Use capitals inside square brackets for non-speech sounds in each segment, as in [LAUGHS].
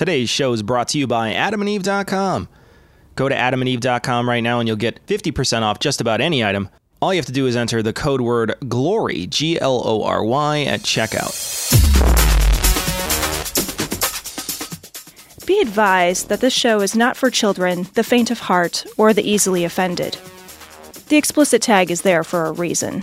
Today's show is brought to you by adamandeve.com. Go to adamandeve.com right now and you'll get 50% off just about any item. All you have to do is enter the code word GLORY, G L O R Y, at checkout. Be advised that this show is not for children, the faint of heart, or the easily offended. The explicit tag is there for a reason.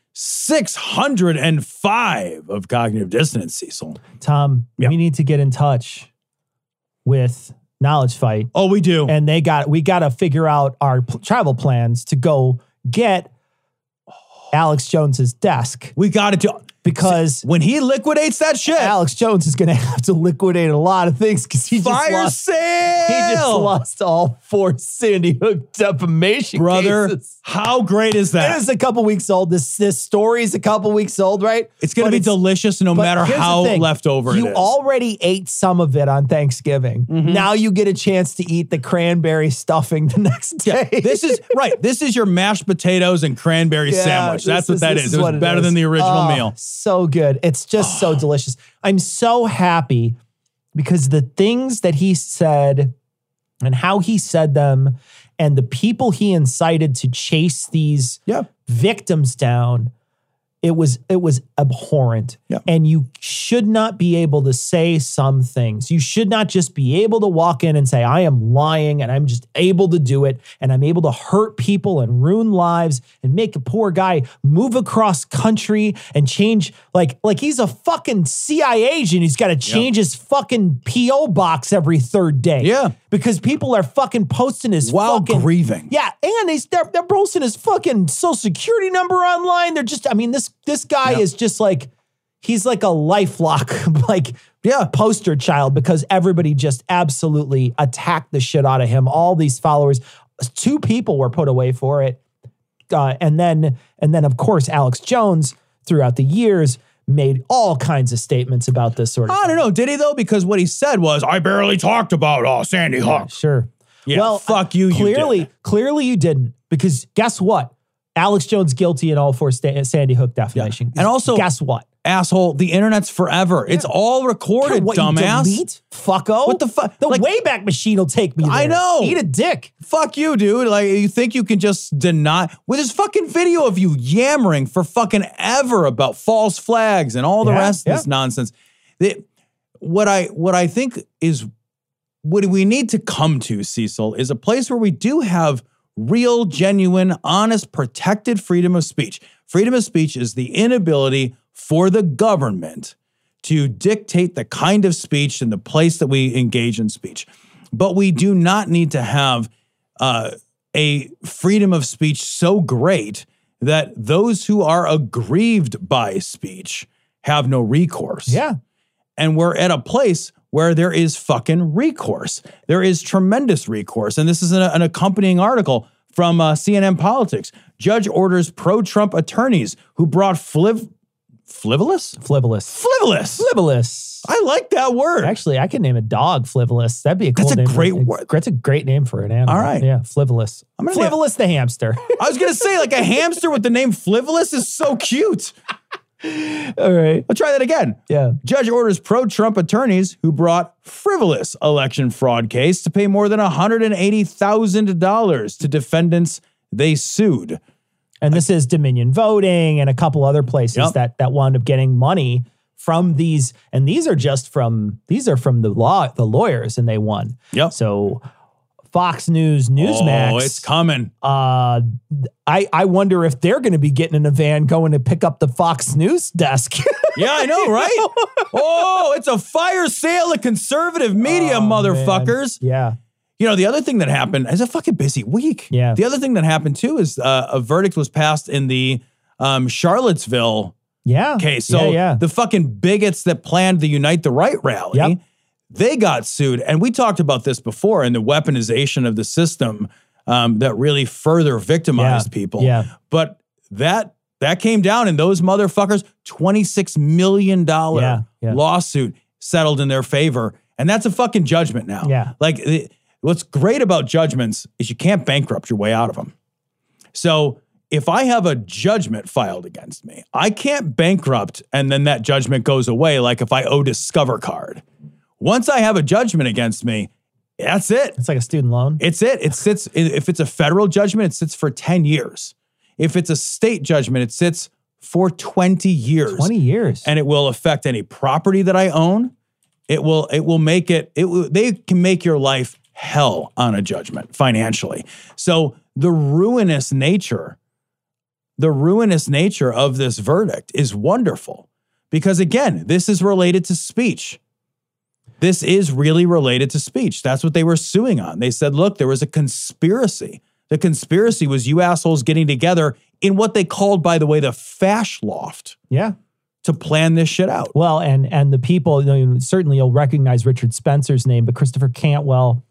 605 of Cognitive Dissonance, Cecil. Tom, Yeah. we need to get in touch with Knowledge Fight, Oh, we do. and they got we got to figure out our pl- travel plans to go get Alex Jones's desk we got to do because when he liquidates that shit. Alex Jones is going to have to liquidate a lot of things because he fire just lost. sale. He just lost all four Sandy Hook defamation brother. cases. How great is that? that? is a couple weeks old. This this story is a couple weeks old, right? it's going to be delicious no matter how leftover You it is. already ate some of it on Thanksgiving. Mm-hmm. Now you get a chance to eat the cranberry stuffing the [LAUGHS] next day. this is right. This is your mashed potatoes and cranberry Yeah, sandwich. That's what that this is. It was better is. than the original Oh, meal. So good. It's just so [SIGHS] delicious. I'm so happy because the things that he said and how he said them and the people he incited to chase these Yeah. victims down it was it was abhorrent. Yeah. and you should not be able to say some things. You should not just be able to walk in and say i am lying and i'm just able to do it and i'm able to hurt people and ruin lives and make a poor guy move across country and change like like he's a fucking cia agent. He's got to change his fucking po box every third day. Yeah. Because people are fucking posting his While fucking grieving. yeah, and he's they're, they're posting his fucking social security number online. They're just, I mean, this this guy Yeah. is just like he's like a lifelock, [LAUGHS] like Yeah. poster child because everybody just absolutely attacked the shit out of him. All these followers, two people were put away for it, uh, and then and then of course Alex Jones throughout the years made all kinds of statements about this sort of. I don't know. Did he though? Because what he said was, "I barely talked about uh, Sandy Hook." Sure. Yeah, well, fuck you, you Clearly, did. clearly you didn't because guess what? Alex Jones guilty in all four sta- Sandy Hook defamation. And also- guess what? Asshole. The internet's forever. It's all recorded, what, you dumbass. delete? Fucko. What the fuck? The Like- Wayback Machine will take me. There. I know. Eat a dick. Fuck you, dude. Like you think you can just deny with this fucking video of you yammering for fucking ever about false flags and all the Yeah, rest of this nonsense. The- what I what I think is what we need to come to, Cecil, is a place where we do have real, genuine, honest, protected freedom of speech. Freedom of speech is the inability for the government to dictate the kind of speech and the place that we engage in speech. But we do not need to have uh, a freedom of speech so great that those who are aggrieved by speech have no recourse. Yeah. And we're at a place where there is fucking recourse. There is tremendous recourse. And this is an, an accompanying article from uh, CNN Politics. Judge orders pro Trump attorneys who brought fliv- flivolous? Flivolous. Flivolous. Flivolous. I like that word. Actually, I could name a dog Flivolous. That'd be a cool That's a name. for- great word. That's a great name for an animal. All right. Yeah, Flivolous. I'm gonna Flivolous the hamster. [LAUGHS] I was going to say, like a hamster with the name Flivolous is so cute. [LAUGHS] All right. I'll try that again. Yeah. Judge orders pro Trump attorneys who brought frivolous election fraud case to pay more than $180,000 to defendants they sued. And this is Dominion Voting and a couple other places Yep. that that wound up getting money from these. And these are just from these are from the law, the lawyers, and they won. Yep. So Fox News Newsmax. Oh, it's coming. uh, I I wonder if they're going to be getting in a van going to pick up the Fox News desk. [LAUGHS] Yeah, I know, right? [LAUGHS] oh, it's a fire sale of conservative media, Oh, motherfuckers. yeah. You know, the other thing that happened is a fucking busy week. Yeah. The other thing that happened too is uh, a verdict was passed in the um, Charlottesville Yeah. case. So yeah, yeah. the fucking bigots that planned the Unite the Right rally, Yep. they got sued. And we talked about this before and the weaponization of the system um, that really further victimized Yeah. people. Yeah. But that that came down and those motherfuckers, $26 million lawsuit settled in their favor. And that's a fucking judgment now. Yeah. Like what's great about judgments is you can't bankrupt your way out of them. So if I have a judgment filed against me, I can't bankrupt and then that judgment goes away like if I owe Discover card. Once I have a judgment against me, that's it. it's like a student loan. It's it. It sits if it's a federal judgment, it sits for 10 years. If it's a state judgment, it sits for 20 years. 20 years. And it will affect any property that I own. It will it will make it it will, they can make your life hell on a judgment financially. So the ruinous nature the ruinous nature of this verdict is wonderful because again, this is related to speech. This is really related to speech. That's what they were suing on. They said, look, there was a conspiracy. The conspiracy was you assholes getting together in what they called, by the way, the Fash Loft yeah. to plan this shit out. Well, and and the people, you know, certainly you'll recognize Richard Spencer's name, but Christopher Cantwell,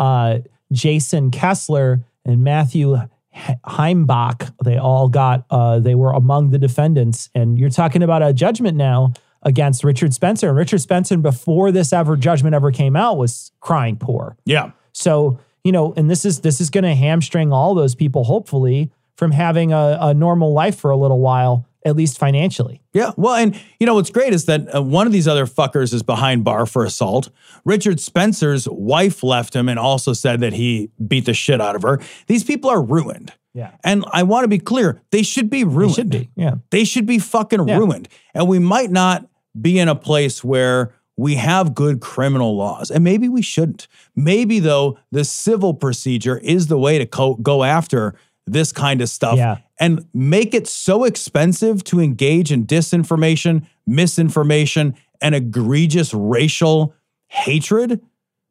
uh, Jason Kessler, and Matthew Heimbach, they all got, uh, they were among the defendants. And you're talking about a judgment now against Richard Spencer. And Richard Spencer, before this ever judgment ever came out, was crying poor. Yeah. So, you know, and this is this is going to hamstring all those people, hopefully, from having a, a normal life for a little while, at least financially. Yeah. Well, and you know what's great is that uh, one of these other fuckers is behind bar for assault. Richard Spencer's wife left him and also said that he beat the shit out of her. These people are ruined. Yeah. And I want to be clear, they should be ruined. should be, yeah. They should be fucking Yeah. ruined. And we might not be in a place where we have good criminal laws. And maybe we shouldn't. Maybe, though, the civil procedure is the way to co- go after this kind of stuff Yeah. and make it so expensive to engage in disinformation, misinformation, and egregious racial hatred.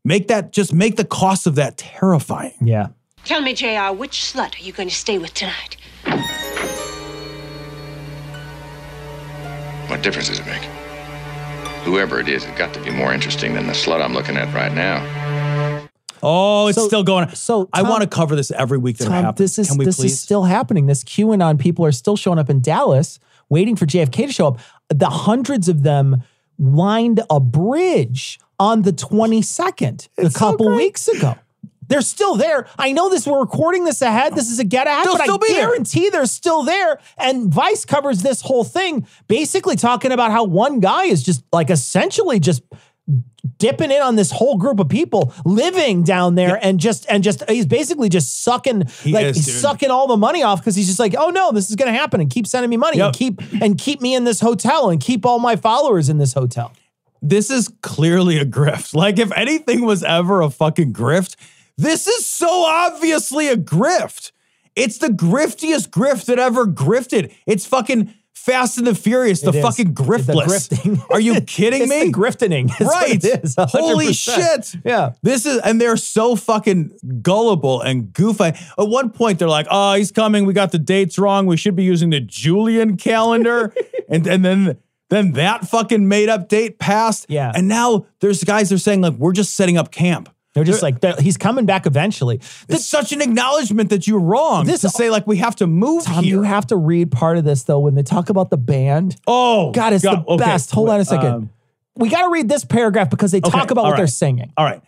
Make that just make the cost of that terrifying. Yeah. Tell me, JR, which slut are you going to stay with tonight? What difference does it make? Whoever it is, it's got to be more interesting than the slut I'm looking at right now. Oh, it's So- still going on. so, I want to cover this every week that Tom, happens. this is Can we this please? is still happening. This QAnon people are still showing up in Dallas, waiting for JFK to show up. The hundreds of them lined a bridge on the 22nd a couple weeks ago. They're still there. I know this. We're recording this ahead. This is a get ahead, They'll but I still be there. guarantee they're still there. And Vice covers this whole thing, basically talking about how one guy is just like essentially just dipping in on this whole group of people living down there and just and just he's basically just sucking He like is, he's dude. sucking all the money off because he's just like oh no this is gonna happen and keep sending me money and keep and keep me in this hotel and keep all my followers in this hotel this is clearly a grift. Like if anything was ever a fucking grift, this is so obviously a grift. It's the griftiest grift that ever grifted. It's fucking Fast and the Furious, the It fucking The griftless. grifting. Are you [LAUGHS] kidding [LAUGHS] it's me? the griftening right. it is, Holy 100%. shit. yeah This is, and they're so fucking gullible and goofy. At one point, they're like, oh, he's coming. We got the dates wrong. We should be using the Julian calendar. [LAUGHS] and, and then, then that fucking made up date passed. Yeah. And now there's guys that are saying, like, we're just setting up camp. They're just like they're- he's coming back eventually It's such an acknowledgement that you're wrong This- to say, like, we have to move Tom, here. you have to read part of this though when they talk about the band. oh, God, it's the okay. best. Hold on a second. Um, we got to read this paragraph because they talk Okay, about all what they're right. singing. All right.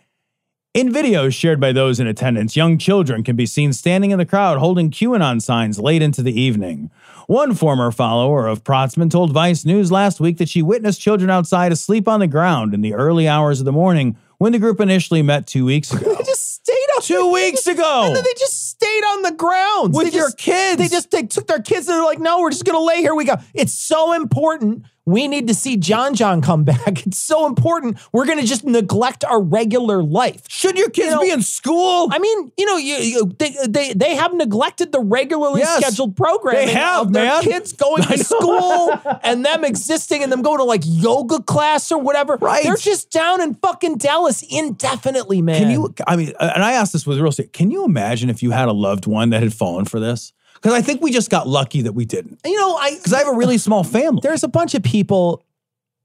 In videos shared by those in attendance, young children can be seen standing in the crowd holding QAnon signs late into the evening. One former follower of Protzman told Vice News last week that she witnessed children outside asleep on the ground in the early hours of the morning when the group initially met two weeks [LAUGHS] ago. They just stayed on Two weeks ago. [LAUGHS] And then they just stayed on the ground With They your just- kids. They just they took their kids and they're like, no, we're just gonna lay here. We go. It's so important We need to see John John come back. [LAUGHS] It's so important. We're going to just neglect our regular life. Should your kids You know, be in school? I mean, you know, you, you they, they they have neglected the regularly Yes, scheduled programming they have, of their man. kids going [LAUGHS] to school and them existing and them going to like yoga class or whatever. Right. They're just down in fucking Dallas indefinitely, man. Can you? I mean, and I asked this with real estate. Can you imagine if you had a loved one that had fallen for this? Because I think we just got lucky that we didn't. You know, I Because I have a really small family. there's a bunch of people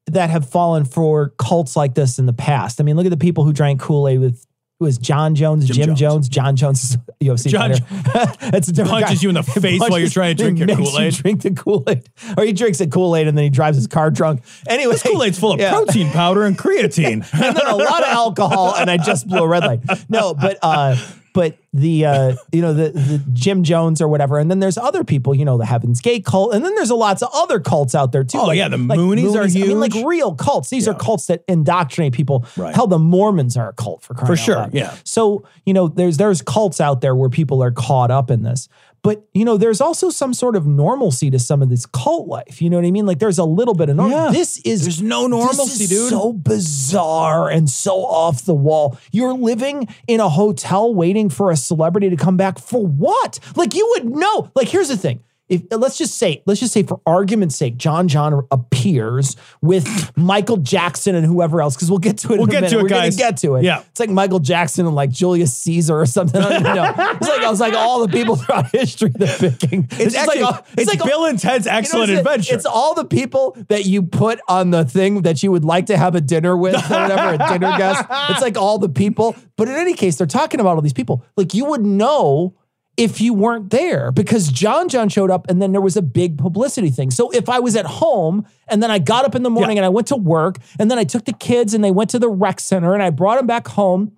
that have fallen for cults like this in the past. I mean, look at the people who drank Kool Aid with who was John Jones, Jim, Jim Jones. Jones. John Jones is [LAUGHS] UFC John fighter. [LAUGHS] That's a different punches guy. you in the [LAUGHS] face while you're trying to drink your Kool-Aid. Drink the Kool Aid, or he drinks a Kool Aid and then he drives his car drunk. Anyway, this Kool Aid's full of yeah. protein powder and creatine. and then a lot of alcohol, and I just blew a red light. No, but uh, but the uh, you know the the Jim Jones or whatever, and then there's other people, you know, the Heaven's Gate cult, and then there's a lots of other cults out there too. Oh, yeah, the Moonies are huge. I mean, like real cults. These are cults that indoctrinate people. Right. Hell, the Mormons are a cult for crying For sure, yeah. So you know, there's there's cults out there where people are caught up in this. But you know, there's also some sort of normalcy to some of this cult life. You know what I mean? Like there's a little bit of normal. Yeah. This is There's no this normalcy, is dude. So bizarre and so off the wall. You're living in a hotel waiting for a celebrity to come back for what? Like you would know. Like here's the thing. If let's just say, let's just say for argument's sake, John John appears with [CLEARS THROAT] Michael Jackson and whoever else, because we'll get to it. We'll in a get minute. to it, We're guys. gonna get to it. Yeah. it's like Michael Jackson and like Julius Caesar or something. I don't know. It's like I was like all the people throughout history they're picking. It's, just actually like all- it's, like Bill and Ted's you know Excellent I'm? Adventure. It's all the people that you put on the thing that you would like to have a dinner with or whatever, a dinner guest. [LAUGHS] It's like all the people. But in any case, they're talking about all these people. Like you would know if you weren't there because John John showed up and then there was a big publicity thing. So if I was at home and then I got up in the morning Yeah. and I went to work and then I took the kids and they went to the rec center and I brought them back home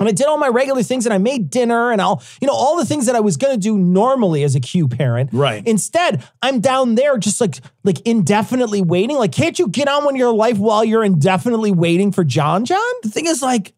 and I did all my regular things and I made dinner and all, you know, all the things that I was going to do normally as a Q parent. Right. Instead, I'm down there just like like indefinitely waiting. Like, can't you get on with your life while you're indefinitely waiting for John John? the thing is, like,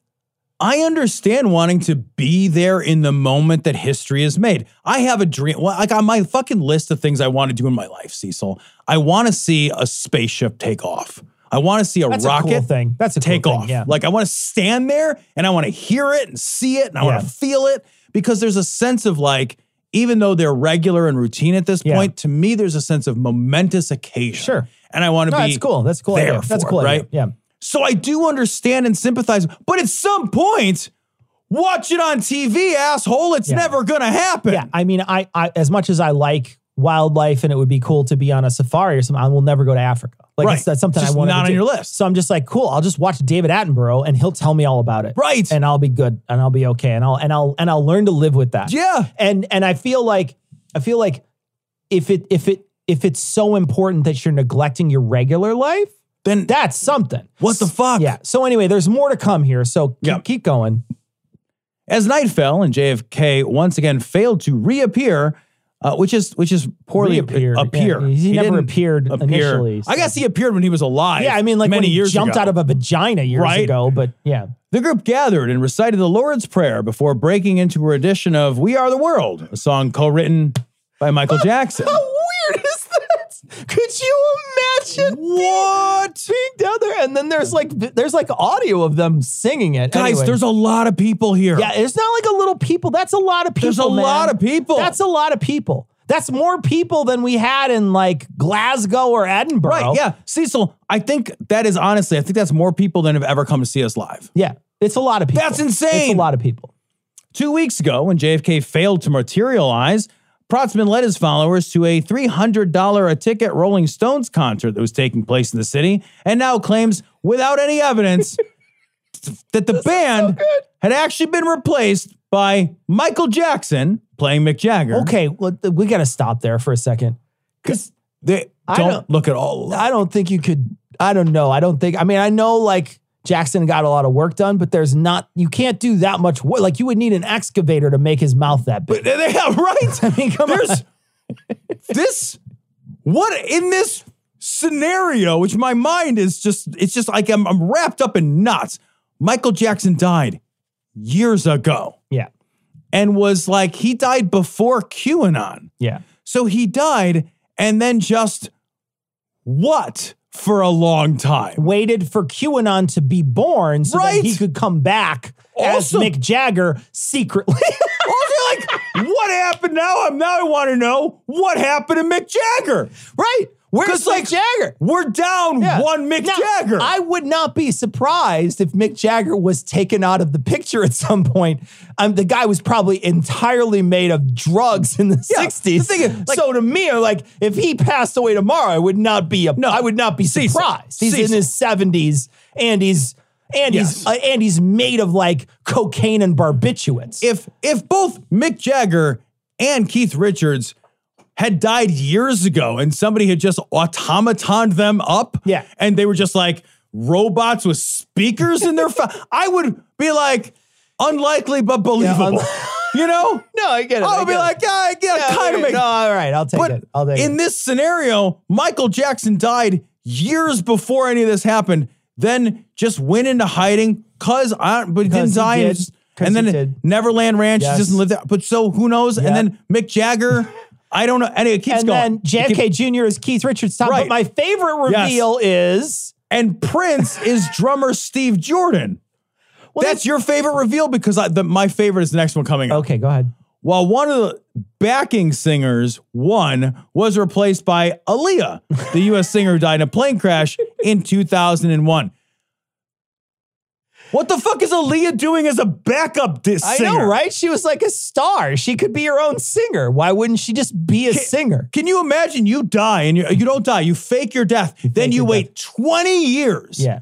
I understand wanting to be there in the moment that history is made. I have a dream. Well, like on my fucking list of things I want to do in my life, Cecil, I want to see a spaceship take off. I want to see a That's a rocket cool thing. That's a cool take thing, off. yeah. Like I want to stand there and I want to hear it and see it and I want to feel it because there's a sense of like, even though they're regular and routine at this Yeah. point, to me there's a sense of momentous occasion. Sure. And I want to No, be that's cool. That's cool. there. That's cool. it, right? Yeah. So I do understand and sympathize, but at some point, watch it on TV, asshole. It's Yeah. never gonna happen. Yeah. I mean, I, I as much as I like wildlife and it would be cool to be on a safari or something, I will never go to Africa. Like Right. it's, that's something Just I want not to on do. your list. So I'm just like, cool. I'll just watch David Attenborough and he'll tell me all about it. Right. And I'll be good and I'll be okay and I'll and I'll and I'll learn to live with that. Yeah. And and I feel like I feel like if it if it if it's so important that you're neglecting your regular life, Then that's something. what the fuck? Yeah. So anyway, there's more to come here. So keep, Yeah. keep going. As night fell and JFK once again failed to reappear, uh, which is which is poorly Reappeared. appear. Yeah, he never didn't appeared initially, I guess he appeared when he was alive. Yeah, I mean, like many when he years jumped ago. out of a vagina years Right. ago, but yeah. The group gathered and recited the Lord's Prayer before breaking into a rendition of "We Are the World," a song co-written by Michael [LAUGHS] Jackson. How weird is that? Could you imagine what? being down there and then there's like there's like audio of them singing it. Guys, Anyway. there's a lot of people here. yeah, it's not like a little people. That's a lot of people. There's a man. lot of people. That's a lot of people. That's more people than we had in like Glasgow or Edinburgh. Right, yeah. Cecil, I think that is honestly, I think that's more people than have ever come to see us live. Yeah. It's a lot of people. That's insane. It's a lot of people. Two weeks ago, when JFK failed to materialize, Protzman led his followers to a $300 a ticket Rolling Stones concert that was taking place in the city and now claims, without any evidence, [LAUGHS] that the band had actually been replaced by Michael Jackson playing Mick Jagger. Okay, well, we got to stop there for a second. Because They, I don't, don't- look at all. I don't think you could. I don't know. I don't think. I mean, I know like Jackson got a lot of work done, but there's not. You can't do that much work. Like you would need an excavator to make his mouth that big. They have right. [LAUGHS] I mean, come There's on. this what in this scenario, which my mind is just it's just like I'm, I'm wrapped up in knots. Michael Jackson died years ago Yeah, and was like he died before QAnon. yeah. So he died and then just what? For a long time. Waited for QAnon to be born so Right. that he could come back as Mick Jagger secretly. [LAUGHS] Also, like, what happened now? I'm now I want to know what happened to Mick Jagger. right. Where's Mick like, Jagger? We're down Yeah. one Mick Now, Jagger. I would not be surprised if Mick Jagger was taken out of the picture at some point. Um, the guy was probably entirely made of drugs in the Yeah, 60s. the is, like- so to me, like, if he passed away tomorrow, I would not be a, No. I would not be Cecil. surprised. He's Cecil. in his 70s and he's and Yes. he's uh, and he's made of like cocaine and barbiturates. if if both Mick Jagger and Keith Richards had died years ago and somebody had just automatoned them up Yeah. and they were just like robots with speakers in their [LAUGHS] fa- I would be like unlikely but believable. un- you know? [LAUGHS] no, I get it. I would be like, yeah, yeah, yeah, kind of make no, all right, I'll take But it. I'll take in it. this scenario, Michael Jackson died years before any of this happened, then just went into hiding cause I but he didn't die and, did. it's- 'Cause and then. Neverland Ranch Yes. doesn't live there. But so who knows? Yeah. And then Mick Jagger, [LAUGHS] I don't know. And it keeps and going. then JFK Jr. is Keith Richards' top. Right. But my favorite Yes. reveal is and Prince is drummer Steve Jordan. Well, That's your favorite reveal because I, the, my favorite is the next one coming up. okay. Go ahead. While one of the backing singers, one, was replaced by Aaliyah, the U.S. singer who died in a plane crash in 2001. What the fuck is Aaliyah doing as a backup di- I singer? know, right? She was like a star. She could be her own singer. Why wouldn't she just be a singer? Can you imagine you die and you, you don't die, you fake your death, then fake you your wait 20 years Yeah.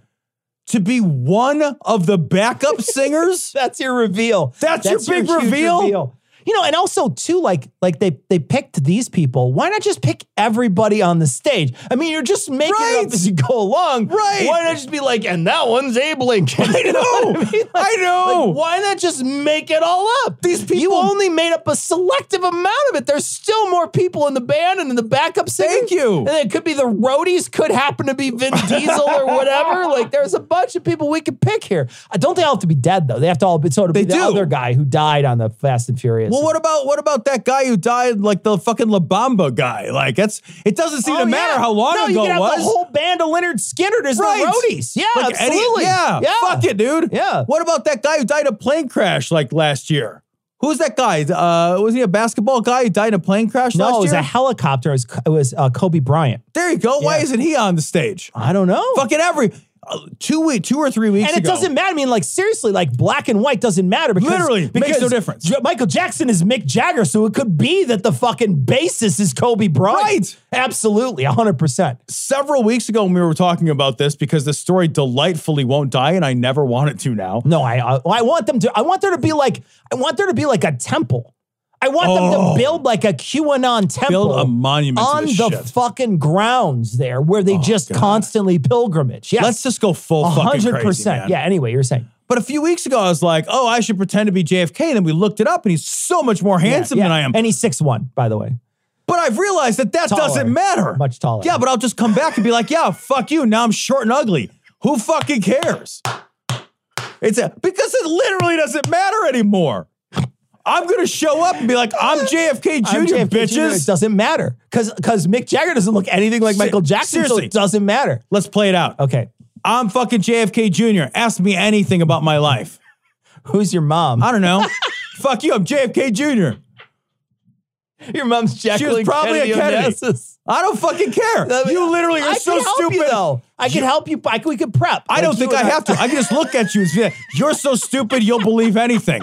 to be one of the backup [LAUGHS] singers? That's your reveal. That's your big huge reveal? You know, and also too, like, like they they picked these people. Why not just pick everybody on the stage? I mean, you're just making it Right. up as you go along. Right. Why not just be like, and that one's Abe Lincoln? I [LAUGHS] You know. what mean? I know. Like, why not just make it all up? These people You only made up a selective amount of it. There's still more people in the band and in the backup singing. Thank you. And it could be the roadies, could happen to be Vin [LAUGHS] Diesel or whatever. Like there's a bunch of people we could pick here. I don't think they all have to be dead though. They have to all be sort of They be the do. other guy who died on the Fast and Furious. Well, what about what about that guy who died like the fucking La Bamba guy? Like that's it doesn't seem Oh, to matter yeah. how long no, ago you can it have was. the whole band of Lynyrd Skynyrd as Right. the roadies. Yeah, Like Eddie- absolutely. yeah, fuck it, dude. Yeah. What about that guy who died in a plane crash like last year? Who's that guy? Uh, was he a basketball guy who died in a plane crash No, it was year? a helicopter. It was, it was uh, Kobe Bryant. there you go. Why isn't he on the stage? I don't know. Fucking every Uh, two week, two or three weeks and it ago. doesn't matter. I mean, like seriously, like black and white doesn't matter because Literally, makes no difference. J- Michael Jackson is Mick Jagger, so it could be that the fucking basis is Kobe Bryant. Right. Absolutely, hundred percent. Several weeks ago, when we were talking about this, because the story delightfully won't die, and I never want it to now. No, I, I I want them to. I want there to be like I want there to be like a temple. I want them Oh. to build like a QAnon temple. Build a monument on the shit. fucking grounds there, where they oh, just God. constantly pilgrimage. Yes, Let's just go full fucking hundred crazy, percent. man. Yeah. Anyway, you're saying. But a few weeks ago, I was like, oh, I should pretend to be JFK. And then we looked it up, and he's so much more handsome Yeah, than. I am. and he's six one, by the way. but I've realized that that Taller. doesn't matter. Much taller. Yeah, but I'll just come back and be like, yeah, fuck you. Now I'm short and ugly. Who fucking cares? It's a, because it literally doesn't matter anymore. I'm gonna show up and be like, I'm [LAUGHS] JFK Jr. I'm JFK Jr., It bitches. doesn't matter because because Mick Jagger doesn't look anything like Michael Jackson, so seriously. it doesn't matter. Let's play it out. Okay, I'm fucking JFK Jr. Ask me anything about my life. who's your mom? I don't know. [LAUGHS] Fuck you. I'm JFK Jr. Your mom's Jacqueline probably a Kennedy Kennedy. Onassis. I don't fucking care. I mean, you literally are I so stupid. You, though I can help you. I can, we can prep. I Like, don't think I have to. I can just look at you and say, you're so stupid, you'll believe anything.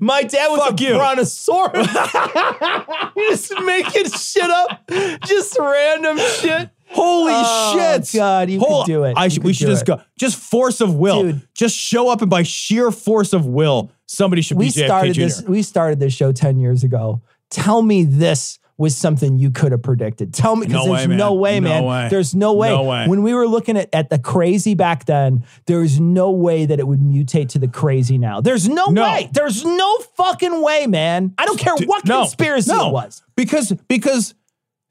My dad was Fuck a you. brontosaurus. [LAUGHS] just making shit up, just random shit. Holy Oh, shit. God, you Hold- could do it. I could we should just it. go. Just force of will. Dude. Just show up and by sheer force of will, somebody should We be JFK started Jr. this. We started this show ten years ago. Tell me this was something you could have predicted. Tell me because No there's way, no way, No man. way. There's no way. No way. When we were looking at, at the crazy back then, there's no way that it would mutate to the crazy now. There's no, way. There's no fucking way, man. I don't care what No, conspiracy it was. Because because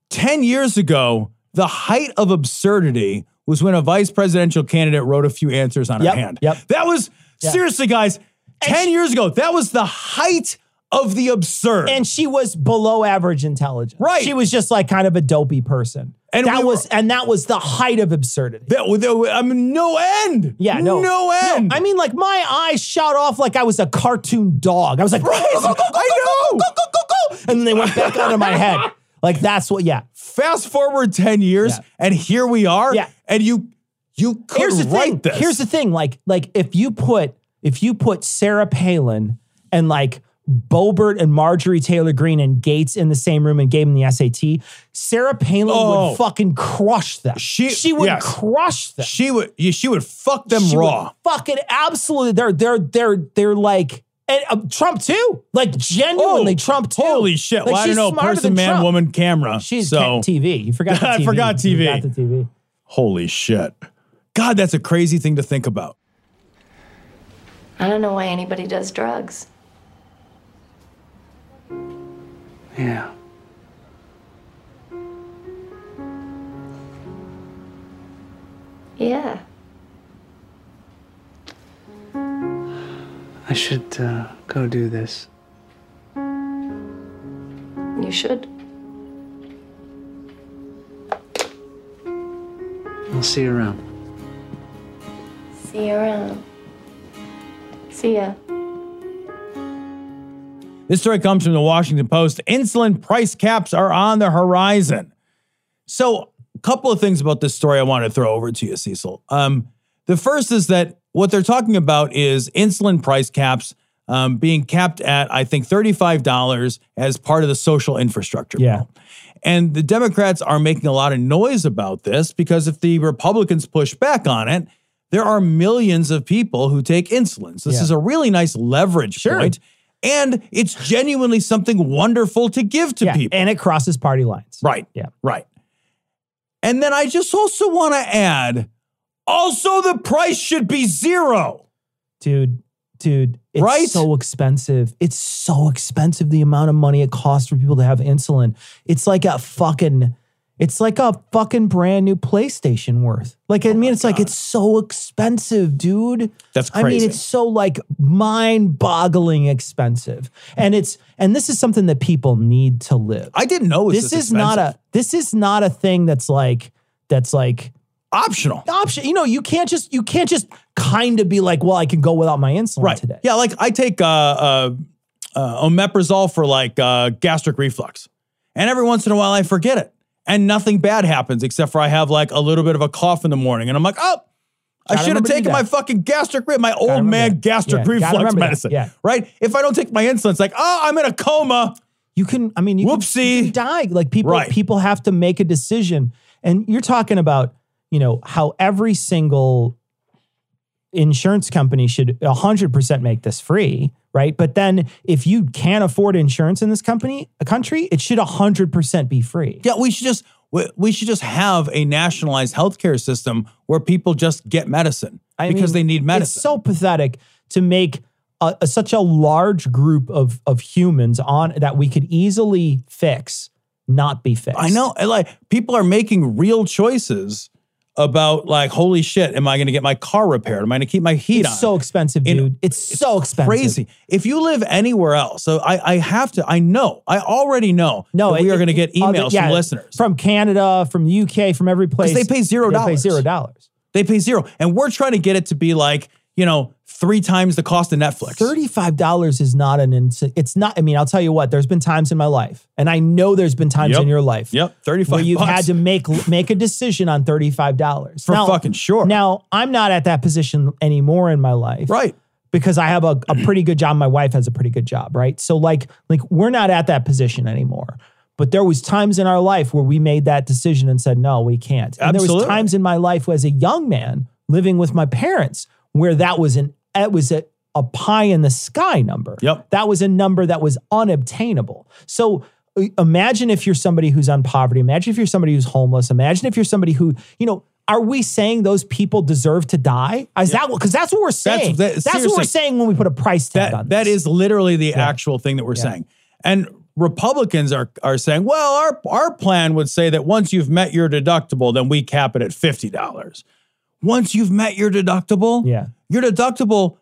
10 years ago, the height of absurdity was when a vice presidential candidate wrote a few answers on Yep, her hand. yep. That was Yeah. seriously, guys, 10 years ago, that was the height of the absurd. and she was below average intelligence. Right. She was just like kind of a dopey person. And that we were- was and that was the height of absurdity. that, that, I mean, no end. yeah, no, no end. I mean, like my eyes shot off like I was a cartoon dog. I was like, Right. go, go, go, go, I know. go, go, go, go, and then they went back onto my head. [LAUGHS] Like that's what. Yeah. fast forward 10 years Yeah. and here we are. Yeah. And you you could Here's the write thing. this. Here's the thing. Like like if you put if you put Sarah Palin and like Boebert and Marjorie Taylor Greene and Gaetz in the same room and gave them the SAT, Sarah Palin Oh. would fucking crush them. She- she would yes. crush them. she would she would fuck them She raw. would fucking absolutely. They're they're they're they're like and uh, Trump too. Like genuinely Oh, Trump too. Holy shit. Like, well, I don't know. Person, man, Trump. woman, camera. She's so TV. You forgot the [LAUGHS] I TV. forgot You TV. forgot the TV. holy shit. God, that's a crazy thing to think about. I don't know why anybody does drugs. Yeah. Yeah. I should uh, go do this. You should. I'll see you around. See you around. See ya. This story comes from the Washington Post. Insulin price caps are on the horizon. So, a couple of things about this story I want to throw over to you, Cecil. Um, the first is that what they're talking about is insulin price caps um, being capped at, I think, $35 as part of the social infrastructure Yeah. bill. And the Democrats are making a lot of noise about this because if the Republicans push back on it, there are millions of people who take insulin. So this Yeah. is a really nice leverage Sure. point. And it's genuinely something wonderful to give to Yeah, people. and it crosses party lines. right. Yeah. Right. And then I just also want to add also the price should be zero. dude, dude, it's Right? so expensive. It's so expensive the amount of money it costs for people to have insulin. It's like a fucking it's like a fucking brand new PlayStation worth. Like I mean it's like it's so expensive, dude. That's I mean it's so like mind-boggling expensive. And it's and this is something that people need to live. I didn't know it was this is not a this is not a thing that's like that's like optional. option. You know, you can't just you can't just kind of be like, well, I can go without my insulin Right. today. Yeah, like I take uh, uh, uh, omeprazole for like uh, gastric reflux, and every once in a while I forget it, and nothing bad happens except for I have like a little bit of a cough in the morning, and I'm like, oh. I should have remember to do taken my fucking gastric my old man that. gastric Yeah, reflux medicine. Yeah. Right? If I don't take my insulin, it's like, oh, I'm in a coma. You can, I mean, you can- Whoopsie. you can die. Like people, Right. people have to make a decision. And you're talking about, you know, how every single insurance company should 100% make this free, right? But then if you can't afford insurance in this company, a country, it should 100% be free. Yeah, we should just we, we should just have a nationalized healthcare system where people just get medicine I because mean, they need medicine. It's so pathetic to make a, a- such a large group of of humans on that we could easily fix not be fixed. I know. Like people are making real choices about like, holy shit, am I going to get my car repaired? Am I going to keep my heat on? It's so expensive, dude. it's, so expensive. crazy. If you live anywhere else, so I, I have to. I know. I already know. No, that we it- are going to get emails yeah, from listeners. from Canada, from the UK, from every place. they pay zero They pay dollars. zero dollars. they pay zero, and we're trying to get it to be like you know three times the cost of Netflix. Thirty-five dollars is not an. Ins- it's not. I mean, I'll tell you what. There's been times in my life, and I know there's been times Yep. in your life. Yep, thirty-five. Where you've bucks. had to make make a decision on thirty-five dollars For fucking sure. Now I'm not at that position anymore in my life, right. because I have a, a pretty good job. My wife has a pretty good job, right? So like like we're not at that position anymore. But there was times in our life where we made that decision and said, no, we can't. And there was Absolutely. times in my life as a young man living with my parents where that was an it was a, a pie in the sky number. Yep. That was a number that was unobtainable. So uh, imagine if you're somebody who's on poverty. Imagine if you're somebody who's homeless. Imagine if you're somebody who, you know, are we saying those people deserve to die? Is that because that's what we're saying? that- That's, what we're saying when we put a price tag That on that this. is literally the actual thing that we're saying. And Republicans are are saying, well, our our plan would say that once you've met your deductible, then we cap it at fifty dollars. Once you've met your deductible, Yeah. your deductible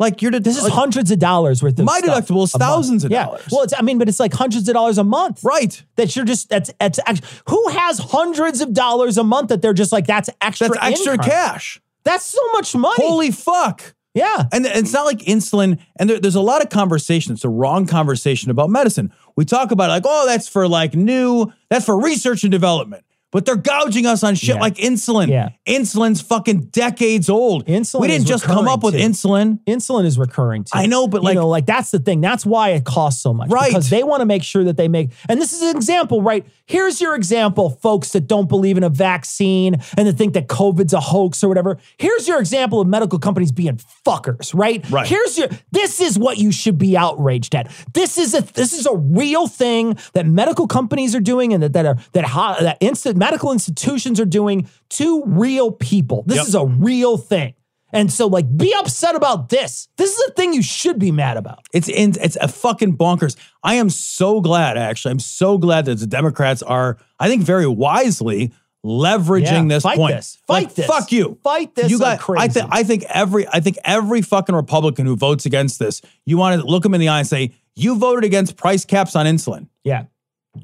Like you're This is like, hundreds of dollars worth of My stuff deductible is a month. thousands of yeah. dollars. Well, it's, I mean, but it's like hundreds of dollars a month. right. That you're just that's that's actually who has hundreds of dollars a month that they're just like that's extra That's extra income? cash. That's so much money. Holy fuck. yeah. And it's not like insulin, and there, there's a lot of conversation. It's a wrong conversation about medicine. We talk about it like, oh, that's for like new, that's for research and development. But they're gouging us on shit Yeah. like insulin. Yeah. Insulin's fucking decades old. Insulin We didn't just come up with too. insulin. Insulin is recurring too. I know, but You like- know, like that's the thing. That's why it costs so much. Right. Because they want to make sure that they make, and this is an example, right? Here's your example, folks that don't believe in a vaccine and that think that COVID's a hoax or whatever. Here's your example of medical companies being fuckers, right? Right. Here's your this is what you should be outraged at. This is a this is a real thing that medical companies are doing and that that are that that instant medical institutions are doing to real people. This Yep. is a real thing. And so, like, be upset about this. This is a thing you should be mad about. It's in, it's a fucking bonkers. I am so glad, actually. I'm so glad that the Democrats are, I think, very wisely leveraging Yeah, this fight point. this. Fight Like, this. Fuck you. Fight this You got. I think. I think every. I think every fucking Republican who votes against this, you want to look them in the eye and say, "You voted against price caps on insulin. Yeah.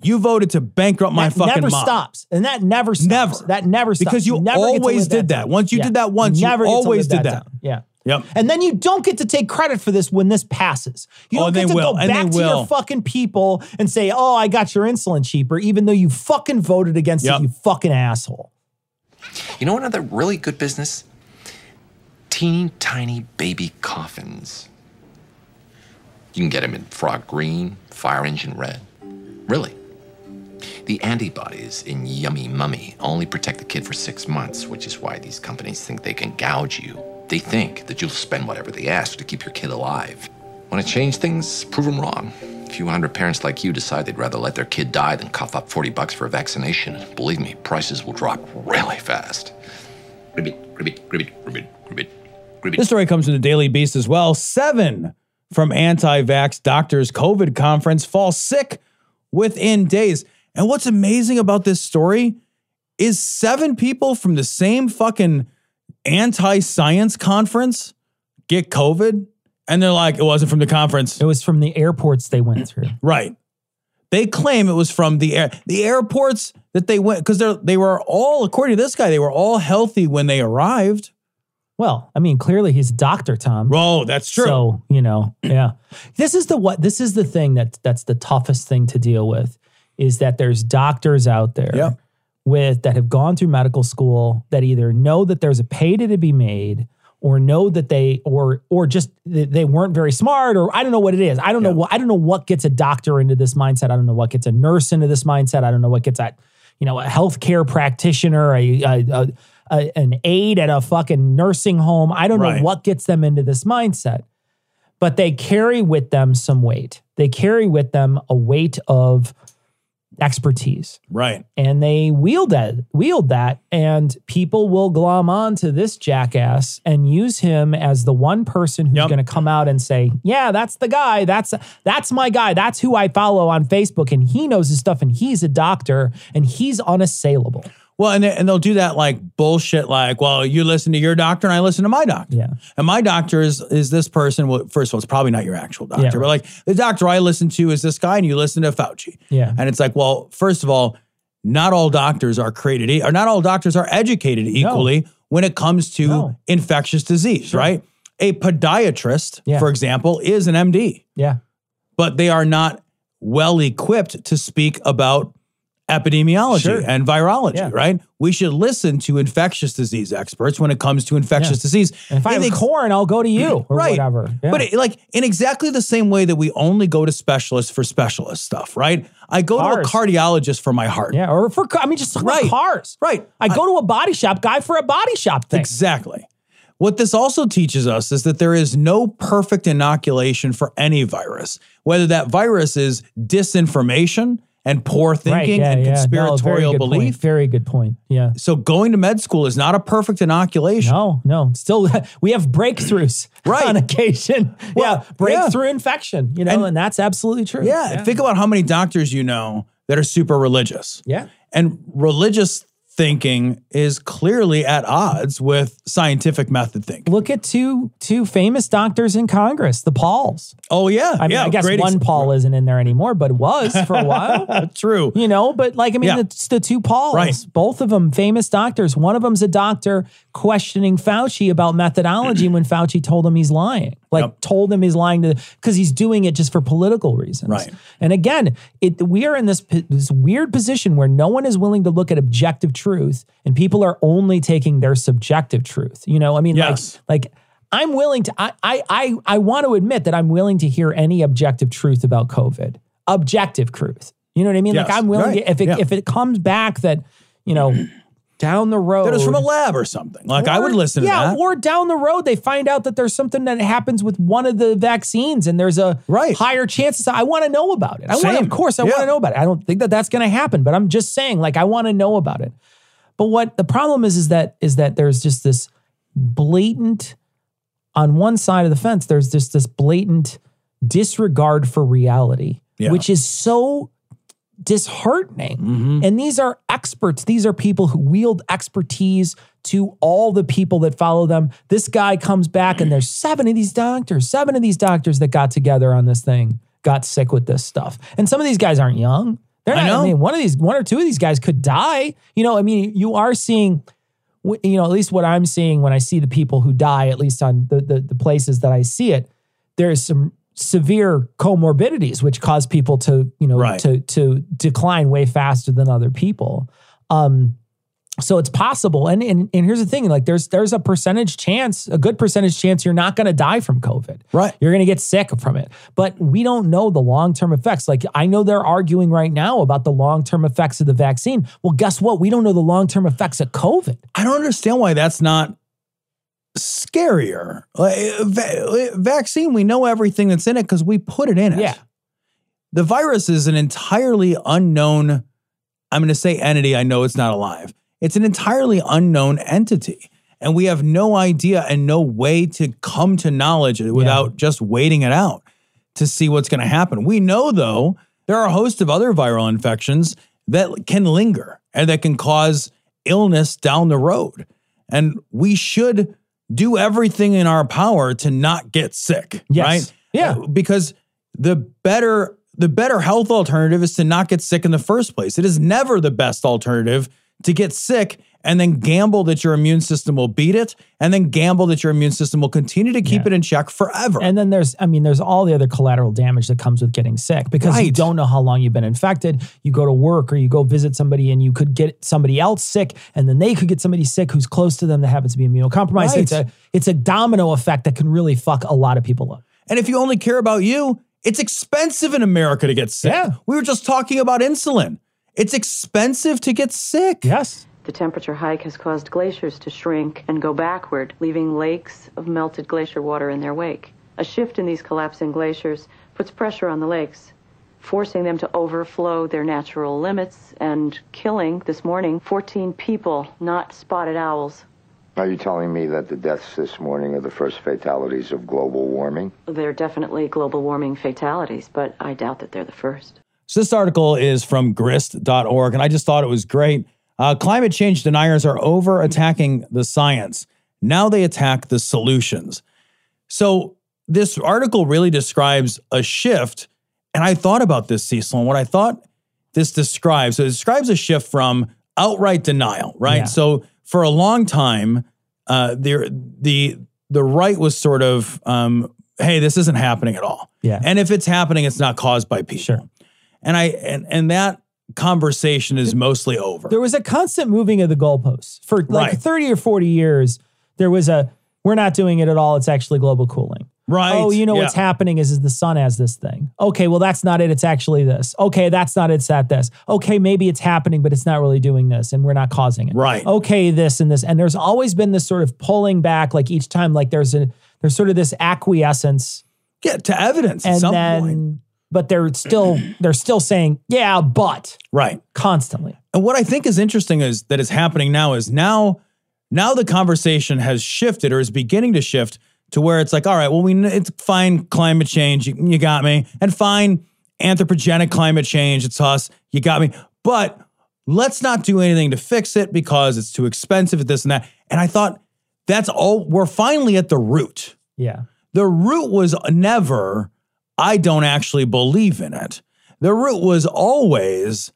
You voted to bankrupt my that fucking never mom." stops. And that never stops. Never. That never stops. Because you never always did that. down. Once you did that once, you never get to always did that. down. Yeah. Yep. And then you don't get to take credit for this when this passes. You Oh, don't they get to will, go and back they to will. your fucking people and say, "Oh, I got your insulin cheaper," even though you fucking voted against Yep. it. You fucking asshole. You know another really good business? Teeny tiny baby coffins. You can get them in frog green, fire engine red. Really. The antibodies in Yummy Mummy only protect the kid for six months, which is why these companies think they can gouge you. They think that you'll spend whatever they ask to keep your kid alive. Want to change things? Prove them wrong. A few hundred parents like you decide they'd rather let their kid die than cough up 40 bucks for a vaccination. Believe me, prices will drop really fast. Ribbit, ribbit, ribbit, ribbit, ribbit, ribbit. This story comes from the Daily Beast as well. Seven from anti vax doctors' COVID conference fall sick within days. And what's amazing about this story is seven people from the same fucking anti science conference get COVID. And they're like, it wasn't from the conference. It was from the airports they went through. Right. They claim it was from the air, the airports that they went because they they were all according to this guy they were all healthy when they arrived. Well, I mean, clearly he's doctor, Tom. Oh, that's true. So, you know, yeah. This is the what this is the thing that that's the toughest thing to deal with is that there's doctors out there Yeah. with that have gone through medical school that either know that there's a pay to be made or know that they or or just they weren't very smart or I don't know what it is. I don't know what I don't know what gets a doctor into this mindset. I don't know what gets a nurse into this mindset. I don't know what gets a you know a healthcare practitioner, a, a, a, a an aide at a fucking nursing home. I don't Right. know what gets them into this mindset. But they carry with them some weight. They carry with them a weight of expertise right. and they wield that wield that and people will glom on to this jackass and use him as the one person who's Yep. going to come out and say yeah that's the guy that's that's my guy that's who i follow on facebook and he knows his stuff and he's a doctor and he's unassailable Well, and, they, and they'll do that like bullshit, like, well, you listen to your doctor and I listen to my doctor. Yeah. And my doctor is is this person. Well, first of all, it's probably not your actual doctor, Yeah, but like the doctor I listen to is this guy, and you listen to Fauci. Yeah. And it's like, well, first of all, not all doctors are created, e- or not all doctors are educated equally when it comes to No. infectious disease, right? A podiatrist, Yeah. for example, is an MD, yeah but they are not well equipped to speak about epidemiology Sure. and virology, Yeah. right? We should listen to infectious disease experts when it comes to infectious Yeah. disease. and if i have ex- corn i'll go to you or right. whatever Yeah. But it, like in exactly the same way that we only go to specialists for specialist stuff, right? I go Cars. to a cardiologist for my heart. yeah or for i mean just talk Right. about cars Right. i go to a body shop guy for a body shop thing Exactly. What this also teaches us is that there is no perfect inoculation for any virus, whether that virus is disinformation and poor thinking and No, very conspiratorial point. belief. very good point yeah So going to med school is not a perfect inoculation. No, no. Still, [LAUGHS] we have breakthroughs [LAUGHS] Right. on occasion. Well, yeah, breakthrough infection. You know, and, And- that's absolutely true. Yeah, think about how many doctors you know that are super religious. yeah, And religious thinking is clearly at odds with scientific method thinking. Look at two two famous doctors in Congress, the Pauls. Oh yeah, I mean, yeah, I guess one Paul isn't in there anymore, but was for a while. [LAUGHS] True. You know, but like I mean, Yeah. it's the two Pauls, Right. both of them famous doctors. One of them's a doctor questioning Fauci about methodology [CLEARS THROAT] when Fauci told him he's lying, like Yep. told him he's lying to because he's doing it just for political reasons. Right. And again, it we are in this this weird position where no one is willing to look at objective truth, and people are only taking their subjective truth. You know, I mean, Yes. like like. I'm willing to. I, I I I want to admit that I'm willing to hear any objective truth about COVID. Objective truth. You know what I mean? Yes. Like I'm willing Right. to, if it Yeah. if it comes back that you know down the road That is from a lab or something. Like I would listen to that. yeah, or down the road they find out that there's something that happens with one of the vaccines and there's a Right. higher chances. I want to know about it. I want, of course, I want to know about it. I don't think that that's going to happen, but I'm just saying, like, I want to know about it. But what the problem is is that is that there's just this blatant on one side of the fence. There's just this blatant disregard for reality, Yeah. which is so disheartening. Mm-hmm. And these are experts. These are people who wield expertise to all the people that follow them. This guy comes back, and there's seven of these doctors, seven of these doctors that got together on this thing, got sick with this stuff. And some of these guys aren't young. They're I not, I, know. mean, one of these, one or two of these guys could die. You know, I mean, you are seeing, you know, at least what I'm seeing when I see the people who die, at least on the the, the places that I see it, there's some severe comorbidities which cause people to you know Right. to to decline way faster than other people. Um so it's possible. And, and and here's the thing like there's there's a percentage chance a good percentage chance you're not going to die from covid. Right. you're going to get sick from it. But we don't know the long-term effects. Like i know they're arguing right now about the long-term effects of the vaccine. Well guess what? We don't know the long-term effects of covid. I don't understand why that's not scarier. Like, va- vaccine, we know everything that's in it because we put it in it. Yeah. The virus is an entirely unknown, I'm going to say entity. I know it's not alive. It's an entirely unknown entity. And we have no idea and no way to come to knowledge without just waiting it out to see what's going to happen. We know, though, there are a host of other viral infections that can linger and that can cause illness down the road. And we should do everything in our power to not get sick, Yes. right? Yeah. Uh, Because the better the better health alternative is to not get sick in the first place. It is never the best alternative to get sick and then gamble that your immune system will beat it and then gamble that your immune system will continue to keep Yeah. it in check forever. And then there's, I mean, there's all the other collateral damage that comes with getting sick because you don't know how long you've been infected. You go to work or you go visit somebody and you could get somebody else sick, and then they could get somebody sick who's close to them that happens to be immunocompromised. Right. It's a it's a domino effect that can really fuck a lot of people up. And if you only care about you, it's expensive in America to get sick. Yeah. We were just talking about insulin. It's expensive to get sick. Yes. The temperature hike has caused glaciers to shrink and go backward, leaving lakes of melted glacier water in their wake. A shift in these collapsing glaciers puts pressure on the lakes, forcing them to overflow their natural limits and killing, this morning, 14 people, not spotted owls. Are you telling me that the deaths this morning are the first fatalities of global warming? They're definitely global warming fatalities, but I doubt that they're the first. So this article is from grist.org, and I just thought it was great. Uh, climate change deniers are over attacking the science. Now they attack the solutions. So this article really describes a shift. And I thought about this, Cecil, and what I thought this describes, so it describes a shift from outright denial, right? Yeah. So for a long time, uh, there the the right was sort of, um, hey, this isn't happening at all. Yeah. And if it's happening, it's not caused by people. Sure. And I and and that conversation is mostly over. There was a constant moving of the goalposts for like Right. 30 or 40 years. There was a we're not doing it at all. It's actually global cooling. Right. Oh, you know what's happening is, is the sun has this thing. Okay, well, that's not it. It's actually this. Okay, that's not it. It's that this. Okay, maybe it's happening, but it's not really doing this, and we're not causing it. Right. Okay, this and this. And there's always been this sort of pulling back, like each time, like there's a there's sort of this acquiescence. Yeah, to evidence at And some then point. But they're still [CLEARS THROAT] they're still saying, yeah, but Right. constantly. And what I think is interesting is that is happening now is now now the conversation has shifted or is beginning to shift to where it's like, all right, well, we it's fine climate change, you, you got me, and fine anthropogenic climate change, it's us, you got me. But let's not do anything to fix it because it's too expensive at this and that. And I thought that's all we're finally at the root. Yeah. The root was never, I don't actually believe in it. The root was always,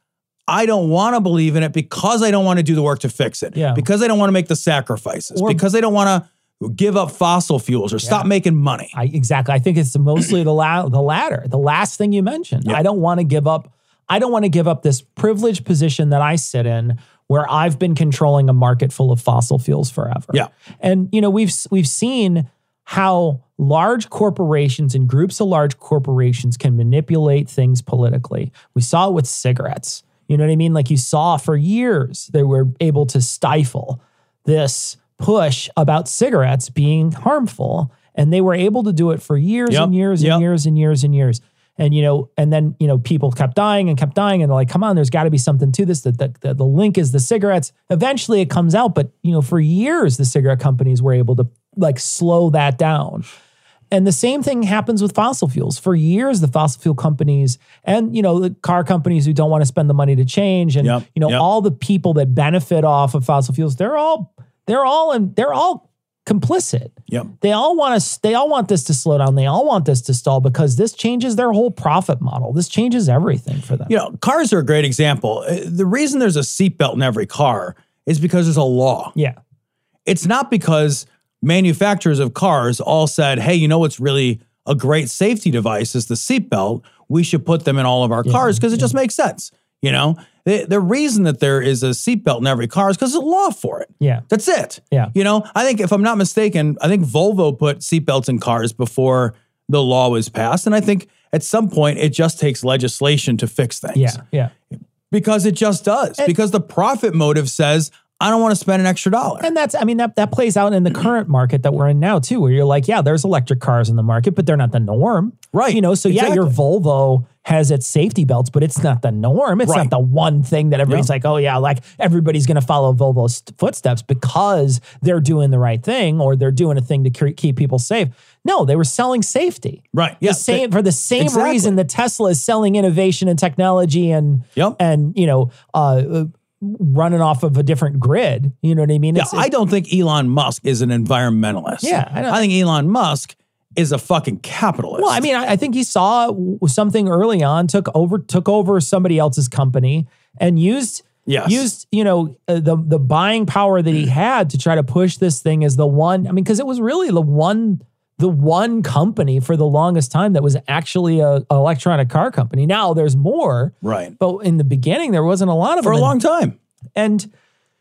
I don't want to believe in it because I don't want to do the work to fix it. Yeah. Because I don't want to make the sacrifices. Or- because I don't want to give up fossil fuels or stop making money. I exactly. I think it's mostly the la- the latter, the last thing you mentioned. I don't want to give up. I don't want to give up this privileged position that I sit in, where I've been controlling a market full of fossil fuels forever. Yeah. and you know we've we've seen how large corporations and groups of large corporations can manipulate things politically. We saw it with cigarettes. You know what I mean? Like you saw for years they were able to stifle this push about cigarettes being harmful. And they were able to do it for years Yep, and years yep. and years and years and years. And you know, and then you know, people kept dying and kept dying, and they're like, "Come on, there's got to be something to this." That the, the, the link is the cigarettes. Eventually, it comes out, but you know, for years, the cigarette companies were able to like slow that down. And the same thing happens with fossil fuels. For years, the fossil fuel companies and you know the car companies who don't want to spend the money to change, and Yep, you know yep. all the people that benefit off of fossil fuels, they're all they're all and they're all complicit. Yep. They all want us. They all want this to slow down. They all want this to stall because this changes their whole profit model. This changes everything for them. You know, cars are a great example. Uh, The reason there's a seatbelt in every car is because there's a law. Yeah. It's not because manufacturers of cars all said, hey, you know what's really a great safety device is the seatbelt. We should put them in all of our cars because it just makes sense. You know, the, the reason that there is a seatbelt in every car is because there's a law for it. Yeah. That's it. Yeah. You know, I think if I'm not mistaken, I think Volvo put seatbelts in cars before the law was passed. And I think at some point it just takes legislation to fix things. Yeah. Yeah. Because it just does. because the profit motive says, I don't want to spend an extra dollar. And that's, I mean, that, that plays out in the current market that we're in now, too, where you're like, yeah, there's electric cars in the market, but they're not the norm. Right. You know, so yeah, your Volvo has its safety belts, but it's not the norm. It's Right. not the one thing that everybody's like, oh, yeah, like everybody's going to follow Volvo's footsteps because they're doing the right thing or they're doing a thing to keep people safe. No, they were selling safety. Right. The same for the same Exactly. reason that Tesla is selling innovation and technology and Yep. and you know uh, uh, running off of a different grid. You know what I mean? Yeah, I don't think Elon Musk is an environmentalist. Yeah, I don't- I think Elon Musk is a fucking capitalist. Well, I mean, I, I think he saw something early on, took over, took over somebody else's company, and used Yes. used you know uh, the the buying power that he [CLEARS THROAT] had to try to push this thing as the one. I mean, because it was really the one the one company for the longest time that was actually a, electronic car company. Now there's more, right. but in the beginning there wasn't a lot of them. For a long time. And,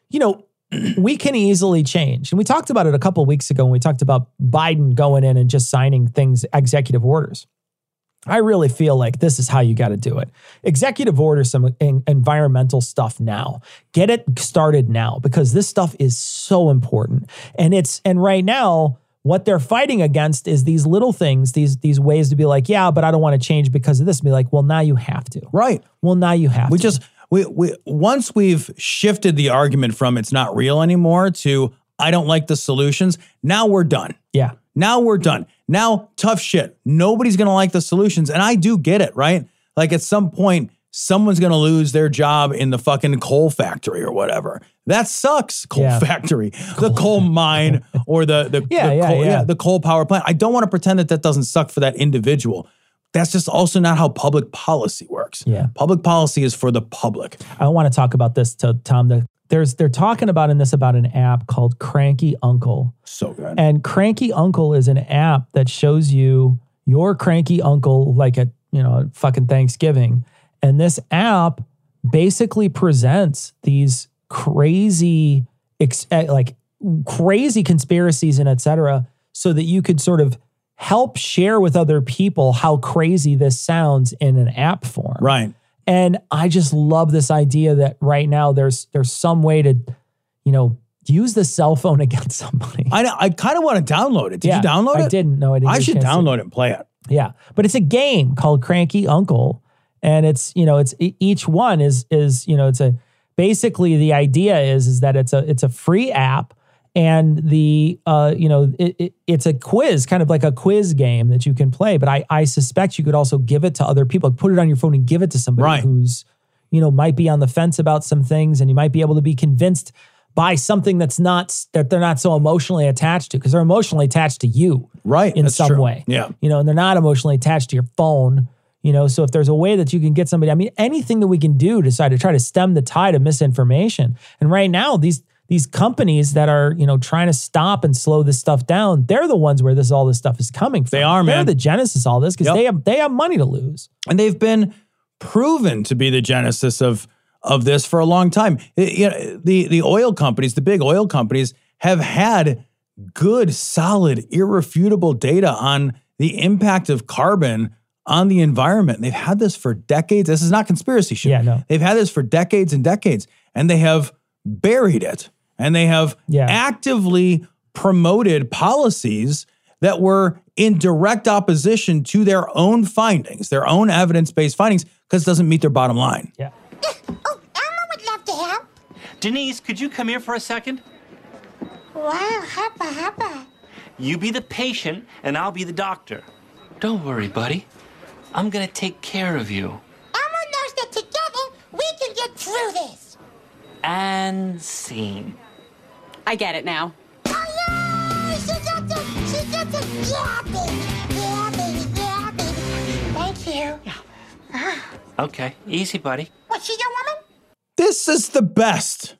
you know, [CLEARS THROAT] we can easily change. And we talked about it a couple of weeks ago when we talked about Biden going in and just signing things, executive orders. I really feel like this is how you got to do it. Executive order some en- environmental stuff now. Get it started now because this stuff is so important. And it's and right now what they're fighting against is these little things, these these ways to be like, yeah, but I don't want to change because of this. Be like, well, now you have to. Right. Well, now you have We to. just we we once we've shifted the argument from it's not real anymore to I don't like the solutions, now we're done. yeah. Now we're done. Now, tough shit. Nobody's going to like the solutions. And I do get it, right? Like at some point, someone's going to lose their job in the fucking coal factory or whatever. That sucks, coal Yeah. factory, [LAUGHS] the coal mine or the, the, [LAUGHS] Yeah, the yeah, coal, yeah. the coal power plant. I don't want to pretend that that doesn't suck for that individual. That's just also not how public policy works. Yeah. Public policy is for the public. I want to talk about this to Tom. The, there's they're talking about in this about an app called Cranky Uncle. So good. And Cranky Uncle is an app that shows you your cranky uncle like at, you know, fucking Thanksgiving. And this app basically presents these crazy ex- eh, like crazy conspiracies and etc., so that you could sort of help share with other people how crazy this sounds in an app form. Right. And I just love this idea that right now there's there's some way to, you know, use the cell phone [LAUGHS] against somebody. I, know, I kind of want to download it. Did Yeah, you download it? I didn't. No, I didn't. I should download it and play it. Yeah, but it's a game called Cranky Uncle, and it's you know it's each one is is you know it's a basically the idea is is that it's a it's a free app and the uh you know it, it, it's a quiz kind of like a quiz game that you can play but i i suspect you could also give it to other people put it on your phone and give it to somebody Right. who's you know, might be on the fence about some things and you might be able to be convinced by something that's not that they're not so emotionally attached to because they're emotionally attached to you right in some true. way Yeah. you know and they're not emotionally attached to your phone you know so if there's a way that you can get somebody i mean anything that we can do to try to try to stem the tide of misinformation and right now these these companies that are you know trying to stop and slow this stuff down they're the ones where this all this stuff is coming from They are, man. they're the genesis of all this because Yep. they have they have money to lose and they've been proven to be the genesis of of this for a long time. It- you know, the the oil companies, the big oil companies, have had good, solid, irrefutable data on the impact of carbon on the environment. They've had this for decades. This is not conspiracy shit. Yeah, no. They've had this for decades and decades, and they have buried it, and they have Yeah. actively promoted policies that were in direct opposition to their own findings, their own evidence based findings, because it doesn't meet their bottom line. Yeah. Eh, oh, Elmo would love to help. Denise, could you come here for a second? Wow, hoppa, hoppa. You be the patient, and I'll be the doctor. Don't worry, buddy. I'm gonna take care of you. Elmo knows that together we can get through this. And scene. I get it now. Oh, yeah! She got it! She got it! Yeah, baby! Yeah, baby! Yeah, baby! Thank you. Yeah. Okay, easy, buddy. Was she your woman? This is the best.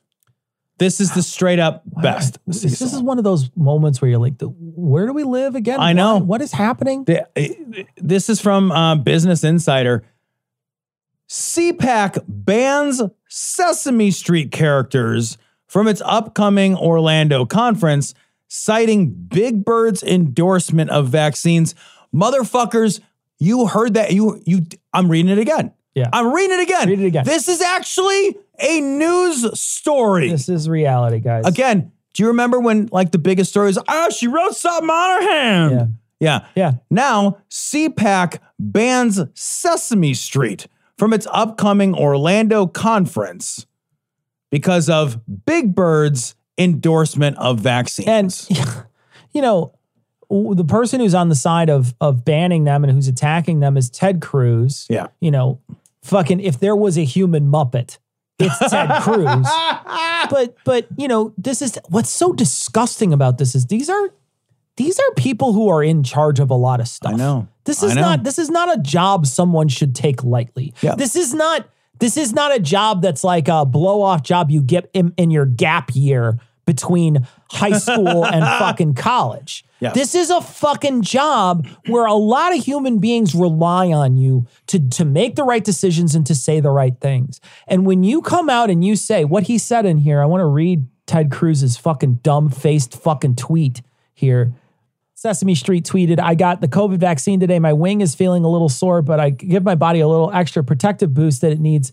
This is the straight up best. this, this is one of those moments where you're like where do we live again I know. What- what is happening uh, This is from uh, Business Insider. CPAC bans Sesame Street characters from its upcoming Orlando conference, citing Big Bird's endorsement of vaccines. Motherfuckers, you heard that. You you. I'm reading it again. Yeah. I'm reading it again. Read it again. This is actually a news story. this is reality guys Again, do you remember when like the biggest story was, oh, ah, she wrote something on her hand? Yeah. Yeah. Yeah. Now, CPAC bans Sesame Street from its upcoming Orlando conference because of Big Bird's endorsement of vaccines. And [LAUGHS] you know, the person who's on the side of of banning them and who's attacking them is Ted Cruz. Yeah. You know, fucking if there was a human Muppet, it's Ted Cruz. [LAUGHS] But but you know, this is what's so disgusting about this is these are these are people who are in charge of a lot of stuff. I know. This is know. not this is not a job someone should take lightly. Yeah. This is not this is not a job that's like a blow off job you get in, in your gap year between high school and [LAUGHS] fucking college. Yeah. This is a fucking job where a lot of human beings rely on you to, to make the right decisions and to say the right things. And when you come out and you say what he said in here, I want to read Ted Cruz's fucking dumb faced fucking tweet here. Sesame Street tweeted, I got the COVID vaccine today. My wing is feeling a little sore, but I give my body a little extra protective boost that it needs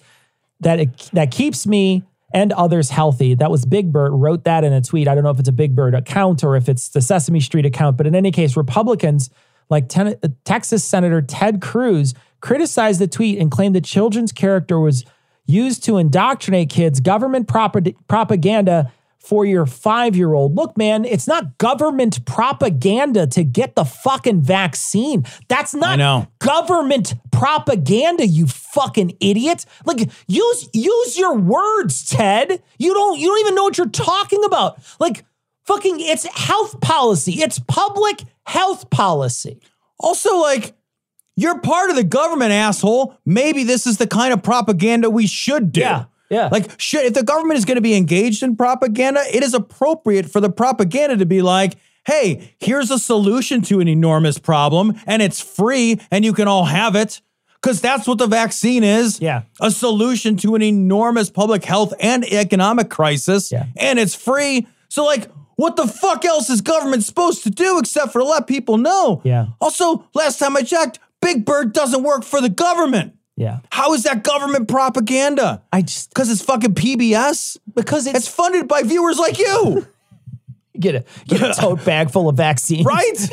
that it, that keeps me and others healthy. That was Big Bird wrote that in a tweet. I don't know if it's a Big Bird account or if it's the Sesame Street account, but in any case, Republicans like Ten- uh, Texas Senator Ted Cruz criticized the tweet and claimed the children's character was used to indoctrinate kids, government propag- propaganda for your five year old. Look, man, it's not government propaganda to get the fucking vaccine. That's not government propaganda, you fucking idiot. Like use use your words, Ted. You don't you don't even know what you're talking about. Like fucking it's health policy. It's public health policy. Also, like, you're part of the government, asshole. Maybe this is the kind of propaganda we should do. Yeah, yeah. Like, should, if the government is going to be engaged in propaganda, it is appropriate for the propaganda to be like, hey, here's a solution to an enormous problem, and it's free, and you can all have it. Because that's what the vaccine is. Yeah. A solution to an enormous public health and economic crisis. Yeah. And it's free. So, like, what the fuck else is government supposed to do except for to let people know? Yeah. Also, last time I checked, Big Bird doesn't work for the government. Yeah. How is that government propaganda? I just Because it's fucking PBS? because it's It's funded by viewers like you, [LAUGHS] get a get a tote [LAUGHS] bag full of vaccines. right? [LAUGHS]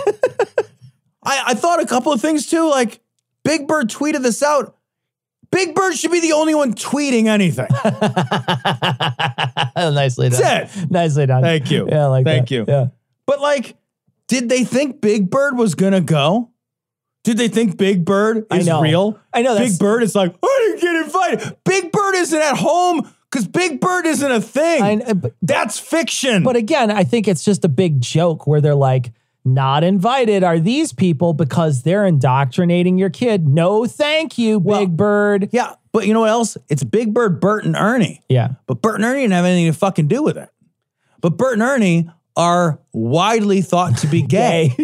I, I thought a couple of things too, like Big Bird tweeted this out. Big Bird should be the only one tweeting anything. Nicely done. That's it. Nicely done. Thank you. Yeah, I like Thank that. you. Yeah. But like, did they think Big Bird was gonna go? Did they think Big Bird I is know. real? I know, Big Bird is like, I didn't get invited. Big Bird isn't at home because Big Bird isn't a thing. I- but- That's fiction. But again, I think it's just a big joke where they're like, not invited are these people because they're indoctrinating your kid. No, thank you, Big Bird. yeah, but you know what else? It's Big Bird, Bert, and Ernie. Yeah. But Bert and Ernie didn't have anything to fucking do with it. But Bert and Ernie are widely thought to be [LAUGHS] gay.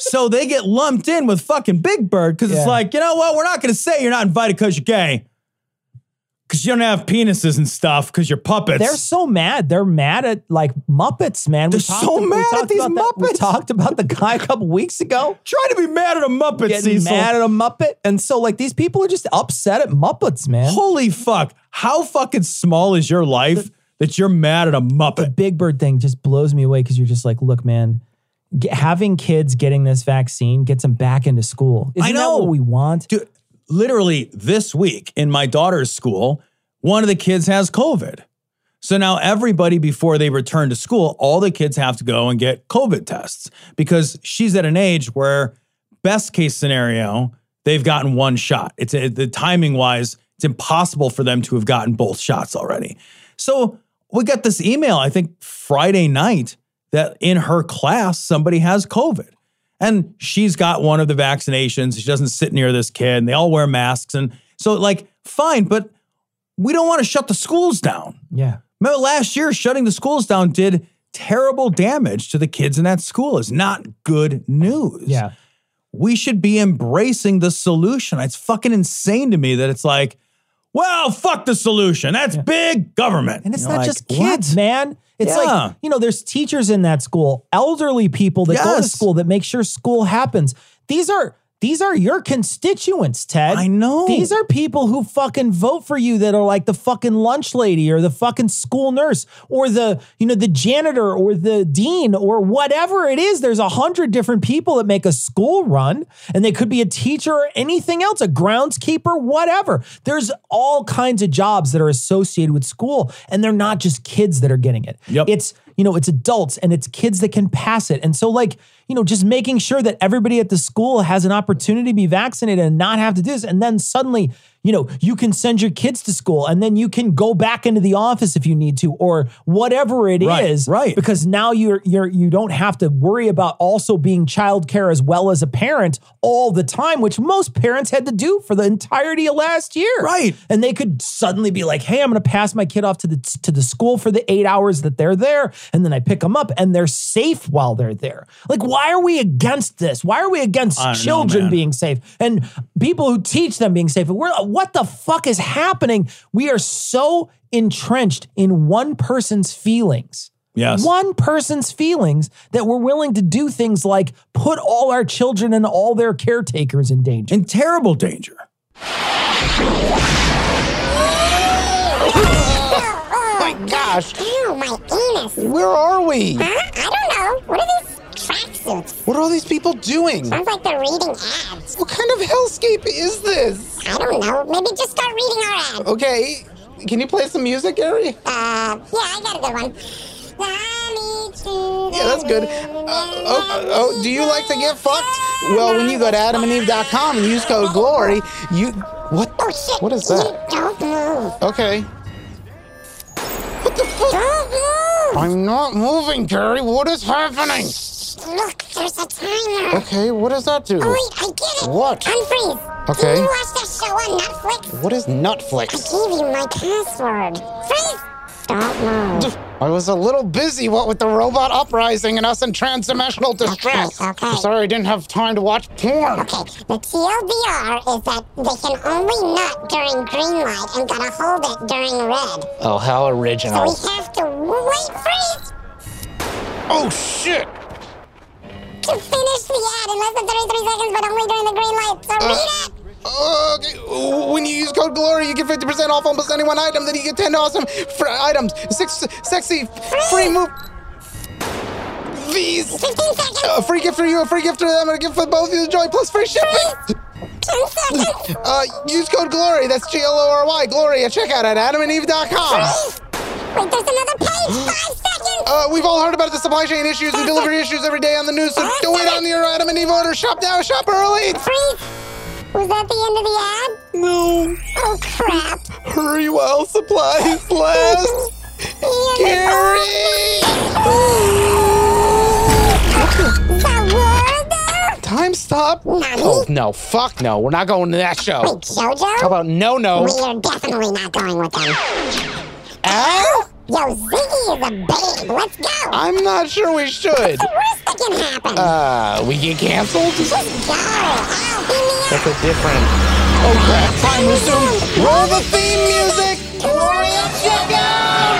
So they get lumped in with fucking Big Bird because Yeah. it's like, you know what? We're not going to say you're not invited because you're gay. Because you don't have penises and stuff because you're puppets. They're so mad. They're mad at like Muppets, man. They're we talked, so we mad at talked these about that- we Muppets. talked about the guy a couple weeks ago. trying to be mad at a Muppet, Getting Cecil. mad at a Muppet. And so, like, these people are just upset at Muppets, man. Holy fuck. How fucking small is your life that you're mad at a the Muppet? Big Bird thing just blows me away because you're just like, look, man, get, having kids getting this vaccine gets them back into school. Isn't I that know. what we want? Dude, literally this week in my daughter's school, one of the kids has COVID. So now everybody, before they return to school, all the kids have to go and get COVID tests because she's at an age where, best case scenario, they've gotten one shot. It's the timing wise, it's impossible for them to have gotten both shots already. So we got this email, I think Friday night, that in her class, somebody has COVID. And she's got one of the vaccinations. She doesn't sit near this kid, and they all wear masks. And so, like, fine, but we don't want to shut the schools down. Yeah. Remember last year, shutting the schools down did terrible damage to the kids in that school. Is not good news. Yeah. We should be embracing the solution. It's fucking insane to me that it's like, well, fuck the solution. That's big government. And it's You're not like, just what? kids, man. It's Yeah. like, you know, there's teachers in that school, elderly people that go to school that make sure school happens. These are these are your constituents, Ted. I know. These are people who fucking vote for you that are like the fucking lunch lady or the fucking school nurse or the, you know, the janitor or the dean or whatever it is. There's a hundred different people that make a school run and they could be a teacher or anything else, a groundskeeper, whatever. There's all kinds of jobs that are associated with school and they're not just kids that are getting it. Yep. It's, you know, it's adults and it's kids that can pass it. And so, like, you know, just making sure that everybody at the school has an opportunity to be vaccinated and not have to do this. And then suddenly, you know, you can send your kids to school and then you can go back into the office if you need to, or whatever it is, Right, right. Because now you're you're you don't have to worry about also being childcare as well as a parent all the time, which most parents had to do for the entirety of last year. Right. And they could suddenly be like, "Hey, I'm going to pass my kid off to the to the school for the 8 hours that they're there, and then I pick them up and they're safe while they're there." Like, why are we against this? Why are we against don't know, children being safe and people who teach them being safe? We're what the fuck is happening? We are so entrenched in one person's feelings. Yes. One person's feelings that we're willing to do things like put all our children and all their caretakers in danger. In terrible danger. Oh my gosh. Ew, my anus. Where are we? Huh? I don't know. What are these What are all these people doing? Sounds like they're reading ads. What kind of hellscape is this? I don't know. Maybe just start reading our ads. Okay, can you play some music, Gary? Uh, yeah, I got a good one. Yeah, that's good. Uh, oh, oh, do you like to get fucked? Well, when you go to adamandeve.com and use code GLORY, you. What? Oh shit. What is that? Don't move. Okay. What the fuck? Don't move. I'm not moving, Gary. What is happening? Look, there's a timer. Okay, what does that do? Oh wait, I get it. What? Unfreeze. Okay. Did you watch that show on Netflix? What is Netflix? I Nutflix? gave you my password. Freeze. Don't move. I was a little busy, what with the robot uprising and us in transdimensional distress. okay. I'm sorry I didn't have time to watch porn. Okay, the TLDR is that they can only nut during green light and gotta hold it during red. Oh, how original. So we have to wait freeze Oh, shit. To finish the ad in less than 33 seconds, but only during the green light. So Uh, read it. Okay, when you use code GLORY, you get 50% off almost any one item. Then you get 10 awesome fr- items. Six sexy free move. These. 15 seconds. A free gift for you, a free gift for them, and a gift for both of you to enjoy, plus free shipping. 10 seconds. Uh, use code GLORY, that's G L O R Y, GLORY at checkout at adamandeve.com. Wait, there's another page. [GASPS] Five seconds. Uh, we've all heard about the supply chain issues and delivery issues every day on the news, so do it on your Adam and Eve order. Shop now, shop early. Freeze. Was that the end of the ad? No. Oh crap. Hurry while supplies [LAUGHS] last. Time stop. Oh no, fuck no. We're not going to that show. Wait, Jojo? How about no no? We are definitely not going with them. Al? Yo, Ziggy is a babe. Let's go. I'm not sure we should. What's the worst that can happen? Uh, we get canceled? Just go. Al, beam me up. That's a different. Oh crap, time resume. Roll the theme music. Gloria checkout.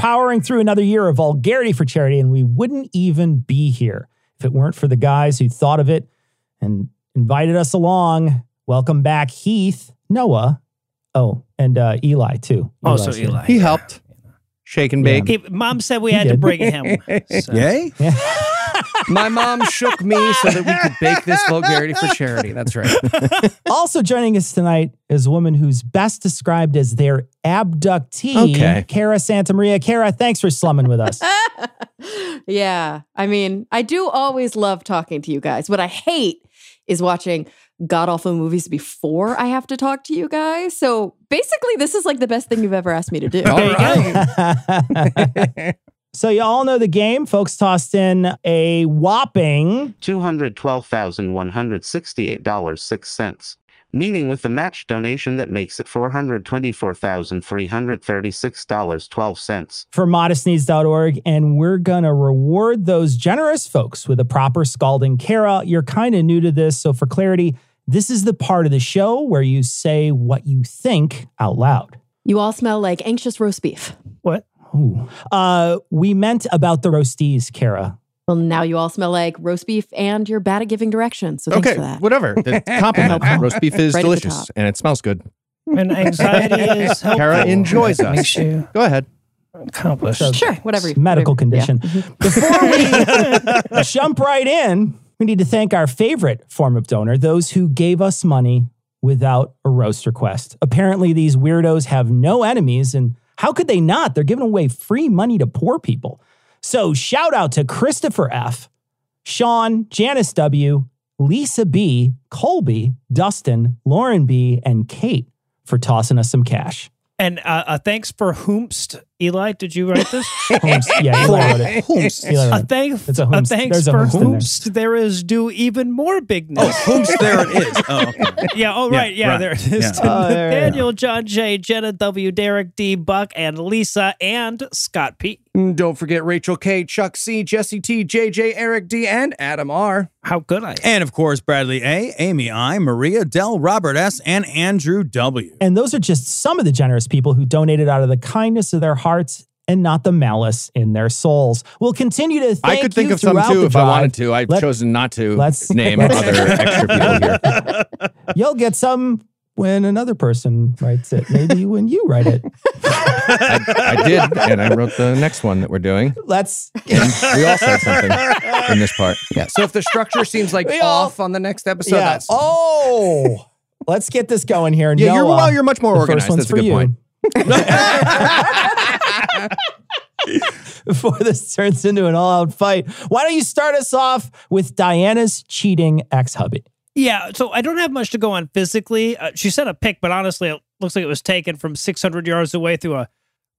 Powering through another year of vulgarity for charity, and we wouldn't even be here if it weren't for the guys who thought of it and invited us along. Welcome back, Heath, Noah, oh, and uh, Eli too. Also Eli's here. Eli. He helped. Shake and bake. He, Mom said we He had to bring [LAUGHS] him. So. Yay? My mom shook me so that we could bake this vulgarity for charity. That's right. [LAUGHS] also joining us tonight is a woman who's best described as their abductee, Okay. Cara Santa Maria. Cara, thanks for slumming with us. [LAUGHS] yeah. I mean, I do always love talking to you guys. What I hate is watching god awful movies before I have to talk to you guys. So basically, this is like the best thing you've ever asked me to do. [LAUGHS] so you all know the game. Folks tossed in a whopping $212,168.06, meaning with the match donation that makes it $424,336.12. for modestneeds.org, and we're going to reward those generous folks with a proper scalding. Cara, you're kind of new to this, so for clarity, this is the part of the show where you say what you think out loud. You all smell like anxious roast beef. What? Ooh. Uh, we meant about the roasties, Cara. Well, now you all smell like roast beef and you're bad at giving directions. So thanks okay, for that. whatever. The [LAUGHS] compliment. Roast beef is Right delicious and it smells good. And [LAUGHS] anxiety is helpful. Cara enjoys It us. Makes you Go ahead. accomplished. Sure, whatever. It's a medical whatever- yeah. condition. Before we [LAUGHS] jump right in, we need to thank our favorite form of donor, those who gave us money without a roast request. Apparently, these weirdos have no enemies, and how could they not? They're giving away free money to poor people. So, shout out to Christopher F., Sean, Janice W., Lisa B., Colby, Dustin, Lauren B., and Kate for tossing us some cash. And uh, uh, thanks for whomst. Eli, did you write this? [LAUGHS] Whomst. Yeah, Eli wrote it. Whomst. Eli wrote A, it. thank, It's a a whomst. thanks There's a for whomst in there. There is due even more bigness. Oh, whomst there it is. Oh, okay. Yeah, oh, right. Yeah, right. there it is. Yeah. Oh, there, yeah. John J, Jenna W, Derek D, Buck, and Lisa, and Scott P. Mm, Don't forget Rachel K, Chuck C, Jesse T, JJ, Eric D, and Adam R. How could I. And of course, Bradley A, Amy I, Maria Dell, Robert S, and Andrew W. And those are just some of the generous people who donated out of the kindness of their hearts and not the malice in their souls. We'll continue to I could think of some too if I wanted to. I've Let- chosen not to let's- [LAUGHS] name other extra people here. [LAUGHS] You'll get some when another person writes it. Maybe [LAUGHS] when you write it. I, I did, and I wrote the next one that we're doing. Let's. And we all said something in this part. Yeah. So if the structure seems like We all- off on the next episode, yeah. that's Oh, let's get this going here. Yeah, you're- well, you're much more organized. That's a good you. point. Before this turns into an all-out fight, why don't you start us off with Diana's cheating ex-hubby? Yeah, so I don't have much to go on physically. Uh, she sent a pic, but honestly, it looks like it was taken from 600 yards away through a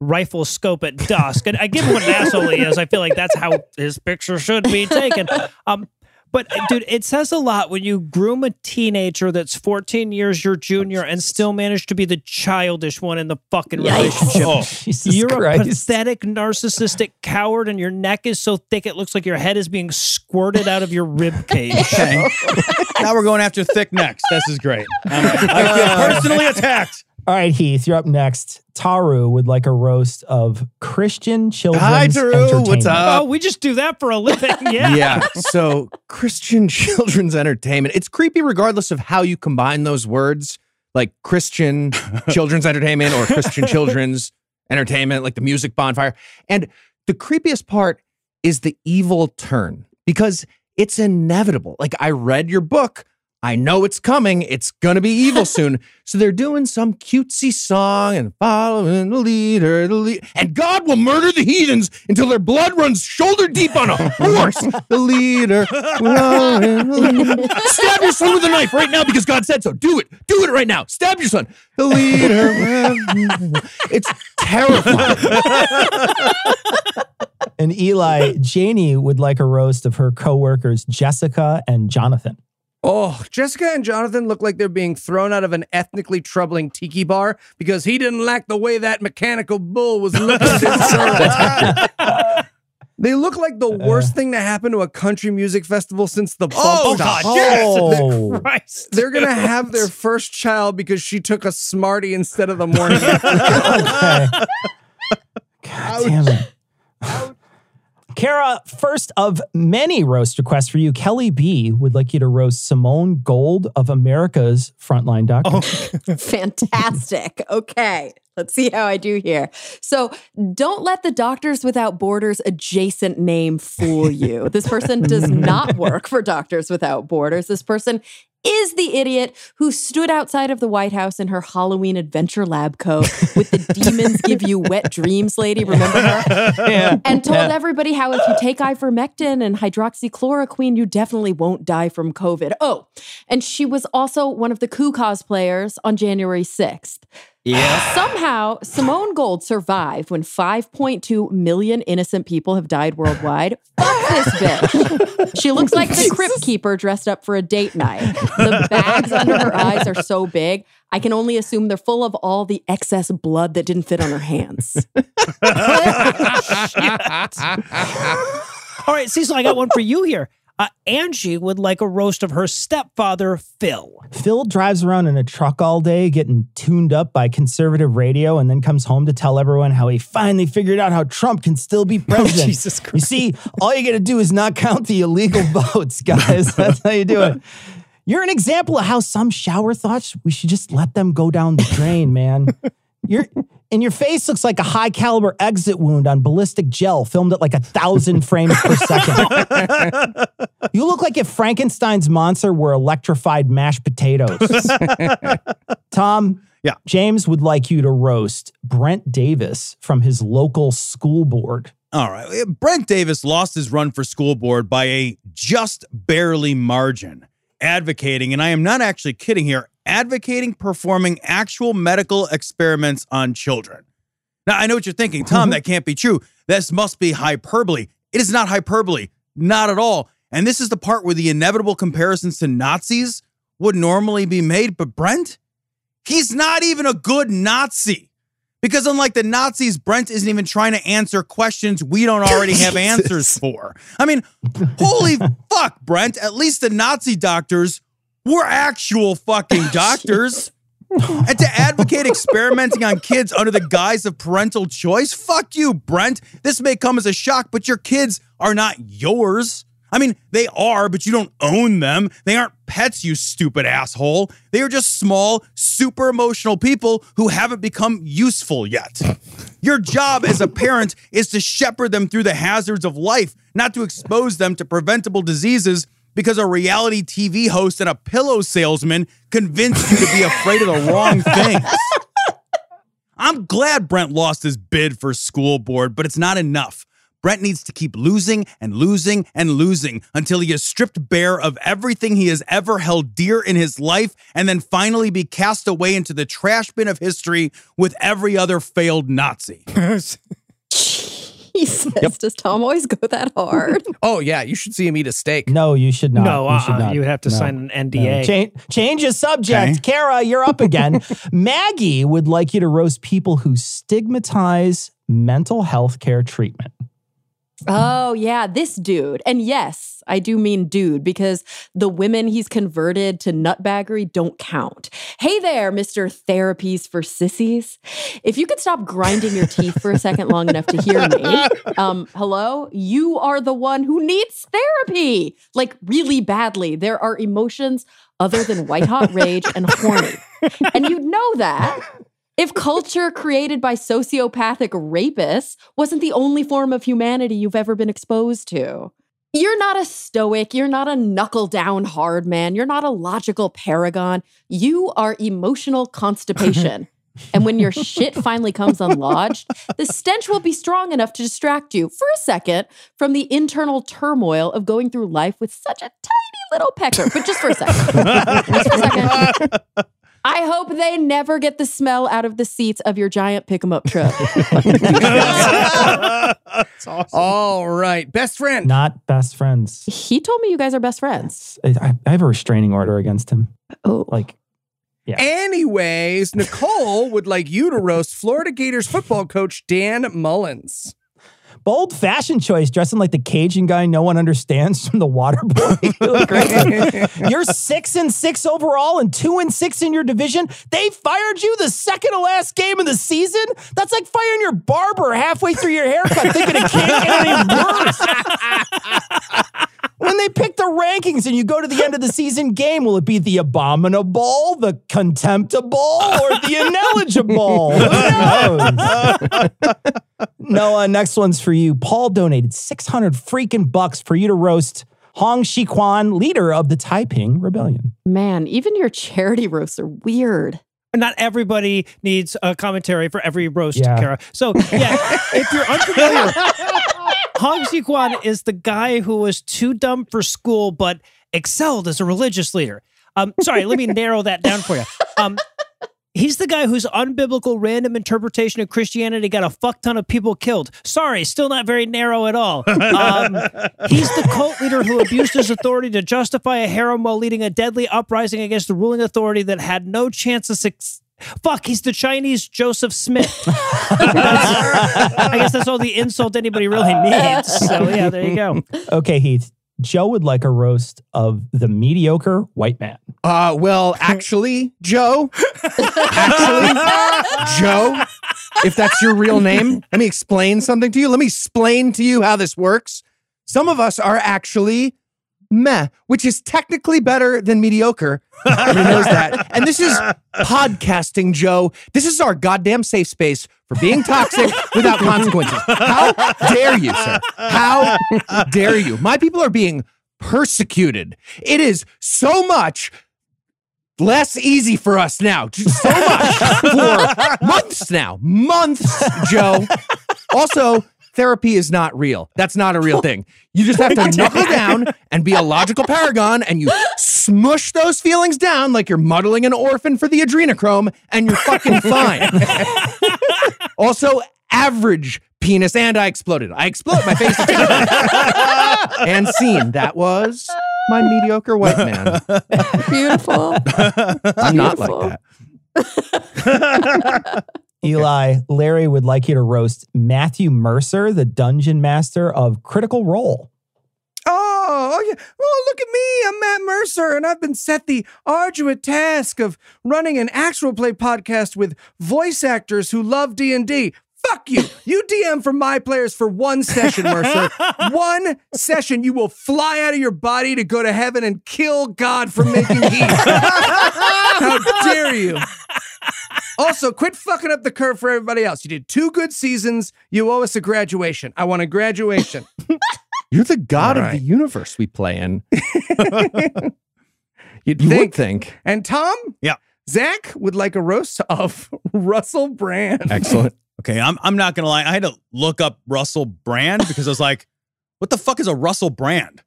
rifle scope at dusk. And I give him what an asshole he is. I feel like that's how his picture should be taken. Um, but uh, dude, it says a lot when you groom a teenager that's 14 years your junior and still manage to be the childish one in the fucking relationship. Oh, [LAUGHS] Jesus You're a pathetic, narcissistic coward, and your neck is so thick it looks like your head is being squirted out of your rib [LAUGHS] cage. Okay. [LAUGHS] now we're going after thick necks. This is great. I feel personally attacked. All right, Heath, you're up next. Taru would like a roast of Christian children's Hi, Taru. What's entertainment. up? Oh, we just do that for a living. [LAUGHS] Yeah. yeah. So Christian [LAUGHS] children's entertainment. It's creepy regardless of how you combine those words, like Christian [LAUGHS] children's entertainment or Christian children's entertainment, like the music bonfire. And the creepiest part is the evil turn because it's inevitable. Like I read your book. I know it's coming. It's going to be evil [LAUGHS] soon. So they're doing some cutesy song and following the leader, the lead, and God will murder the heathens until their blood runs shoulder deep on a horse. the leader. Stab your son with a knife right now because God said so. Do it. Do it right now. Stab your son. The leader. It's terrifying. And Eli, Janie would like a roast of her coworkers Jessica and Jonathan. Oh, Jessica and Jonathan look like they're being thrown out of an ethnically troubling tiki bar because he didn't like the way that mechanical bull was looking at his girl. They look like the uh. worst thing to happen to a country music festival since the oh, bump Oh, stop. God, yes. Oh. [LAUGHS] Christ. They're gonna have their [LAUGHS] first child because she took a Smartie instead of the morning. [LAUGHS] Okay. God damn it. Cara, first of many roast requests for you, Kelly B would like you to roast Simone Gold of America's Frontline Doctor. Oh. [LAUGHS] Fantastic. Okay. Let's see how I do here. So, don't let the Doctors Without Borders adjacent name fool you. This person does [LAUGHS] not work for Doctors Without Borders. This person is the idiot who stood outside of the White House in her Halloween adventure lab coat with the [LAUGHS] demons give you wet dreams lady. Remember her? [LAUGHS] Yeah. and told Yeah. everybody how if you take ivermectin and hydroxychloroquine, you definitely won't die from COVID. Oh, and she was also one of the coup cosplayers on January 6th. Yeah. Somehow, Simone Gold survived when 5.2 million innocent people have died worldwide. Fuck this bitch. She looks like the crypt keeper dressed up for a date night. The bags under her eyes are so big, I can only assume they're full of all the excess blood that didn't fit on her hands. [LAUGHS] All right, Cecil, I got one for you here. Uh, Angie would like a roast of her stepfather, Phil. Phil drives around in a truck all day getting tuned up by conservative radio and then comes home to tell everyone how he finally figured out how Trump can still be [LAUGHS] president. Jesus Christ. You see, all you got to do is not count the illegal [LAUGHS] votes, guys. [LAUGHS] That's how you do it. You're an example of how some shower thoughts we should just let them go down the drain, man. Your and your face looks like a high caliber exit wound on ballistic gel filmed at like a thousand [LAUGHS] frames per second. You look like if Frankenstein's monster were electrified mashed potatoes. [LAUGHS] Tom, Yeah. James would like you to roast Brent Davis from his local school board. All right. Brent Davis lost his run for school board by a just barely margin, advocating, and I am not actually kidding here, advocating performing actual medical experiments on children. Now, I know what you're thinking, Tom, mm-hmm. that can't be true. This must be hyperbole. It is not hyperbole, not at all. And this is the part where the inevitable comparisons to Nazis would normally be made. But Brent, he's not even a good Nazi. Because unlike the Nazis, Brent isn't even trying to answer questions we don't already have [LAUGHS] answers for. I mean, holy [LAUGHS] fuck, Brent. At least the Nazi doctors were actual fucking [LAUGHS] oh, doctors. and to advocate experimenting on kids under the guise of parental choice, fuck you, Brent. This may come as a shock, but your kids are not yours. I mean, they are, but you don't own them. They aren't pets, you stupid asshole. They are just small, super emotional people who haven't become useful yet. Your job as a parent is to shepherd them through the hazards of life, not to expose them to preventable diseases because a reality TV host and a pillow salesman convinced you to be afraid of the wrong [LAUGHS] things. I'm glad Brent lost his bid for school board, but it's not enough. Brent needs to keep losing and losing and losing until he is stripped bare of everything he has ever held dear in his life and then finally be cast away into the trash bin of history with every other failed Nazi. [LAUGHS] [LAUGHS] Jesus, does Tom always go that hard? [LAUGHS] oh yeah, you should see him eat a steak. No, you should not. No, you, should uh-uh. not. You would have to No. sign an NDA. Change, change the subject. Cara, you're up again. [LAUGHS] Maggie would like you to roast people who stigmatize mental health care treatment. Oh, yeah, this dude. And yes, I do mean dude because the women he's converted to nutbaggery don't count. Hey there, Mr. Therapies for Sissies. If you could stop grinding your teeth for a second long enough to hear me, um, hello, you are the one who needs therapy. Like, really badly. There are emotions other than white hot rage and horny. And you'd know that if culture [LAUGHS] created by sociopathic rapists wasn't the only form of humanity you've ever been exposed to. You're not a stoic. You're not a knuckle down hard man. You're not a logical paragon. You are emotional constipation. [LAUGHS] and when your shit finally comes unlodged, the stench will be strong enough to distract you for a second from the internal turmoil of going through life with such a tiny little pecker. But just for a second. just for a second. [LAUGHS] I hope they never get the smell out of the seats of your giant pick 'em up truck. [LAUGHS] All right. Best friend. Not best friends. he told me you guys are best friends. I, I have a restraining order against him. Oh. Like, yeah. Anyways, Nicole would like you to roast Florida Gators football coach Dan Mullins. Bold fashion choice, dressing like the Cajun guy no one understands from the water boy. [LAUGHS] you You're six and six overall and two and six in your division. They fired you the second to last game of the season. That's like firing your barber halfway through your haircut, thinking it can't get any worse. [LAUGHS] when they pick the rankings and you go to the end of the season game, will it be the abominable, the contemptible, or the [LAUGHS] ineligible? Who knows? Noah, next one's for you. Paul donated 600 freaking bucks for you to roast Hong Xiuquan, leader of the Taiping Rebellion. Man, even your charity roasts are weird. Not everybody needs a commentary for every roast, Yeah. Cara. So, yeah, if you're unfamiliar, [LAUGHS] Hong Xiuquan is the guy who was too dumb for school but excelled as a religious leader. Um, sorry, let me [LAUGHS] narrow that down for you. Um, he's the guy whose unbiblical random interpretation of Christianity got a fuck ton of people killed. Sorry, still not very narrow at all. Um, he's the cult leader who abused his authority to justify a harem while leading a deadly uprising against the ruling authority that had no chance of success. Fuck, he's the Chinese Joseph Smith. [LAUGHS] I guess that's all the insult anybody really needs. So, yeah, there you go. Okay, Heath. Joe would like a roast of the mediocre white man. Uh, well, actually, Joe, actually, Joe, if that's your real name, let me explain something to you. Let me explain to you how this works. Some of us are actually meh, which is technically better than mediocre. Everybody knows that. And this is podcasting, Joe. This is our goddamn safe space for being toxic without consequences. How dare you, sir? How dare you? My people are being persecuted. It is so much less easy for us now. So much for months now. Months, Joe. Also, therapy is not real. That's not a real [LAUGHS] thing. You just have to knuckle down and be a logical paragon and you smush those feelings down like you're muddling an orphan for the adrenochrome and you're fucking [LAUGHS] fine. also, average penis and I exploded. I exploded. My face exploded. [LAUGHS] and scene. That was my mediocre white man. Beautiful. I'm not like that. Eli, Larry would like you to roast Matthew Mercer, the dungeon master of Critical Role. Oh, oh, yeah. Oh, look at me. I'm Matt Mercer, and I've been set the arduous task of running an actual play podcast with voice actors who love D&D. Fuck you. You DM for my players for one session, Mercer. [LAUGHS] one session. You will fly out of your body to go to heaven and kill God for making heat. [LAUGHS] How dare you? Also, quit fucking up the curve for everybody else. You did two good seasons. You owe us a graduation. I want a graduation. [LAUGHS] You're the god All of the universe we play in. [LAUGHS] You'd You think. would think. And Tom? Yeah. Zach would like a roast of [LAUGHS] Russell Brand. Excellent. Okay, I'm I'm not gonna lie. I had to look up Russell Brand because I was like, what the fuck is a Russell Brand?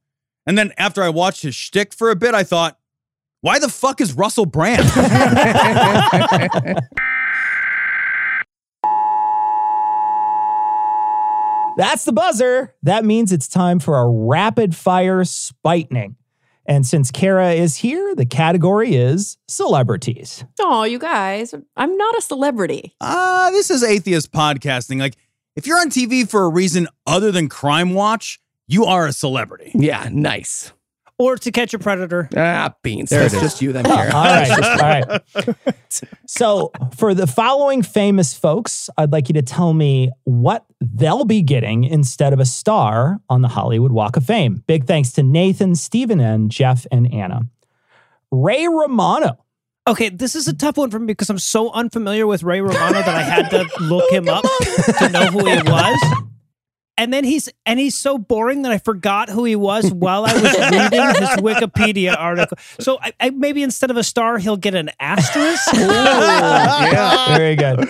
And then after I watched his shtick for a bit, I thought, why the fuck is Russell Brand? [LAUGHS] That's the buzzer. That means it's time for a rapid fire spightening. And since Cara is here, the category is celebrities. Oh, you guys, I'm not a celebrity. Ah, this is atheist podcasting. Like, if you're on TV for a reason other than Crime Watch, you are a celebrity. Yeah, nice. Or to catch a predator. Ah, beans. There it That's is. just you then, Cara. All right. All right. So, for the following famous folks, I'd like you to tell me what they'll be getting instead of a star on the Hollywood Walk of Fame. Big thanks to Nathan, Stephen, and Jeff and Anna. Ray Romano. Okay, this is a tough one for me because I'm so unfamiliar with Ray Romano that I had to look [LAUGHS] him up to know who he was. And then he's and he's so boring that I forgot who he was while I was reading his [LAUGHS] Wikipedia article. So I, I, maybe instead of a star, he'll get an asterisk. yeah. Very good.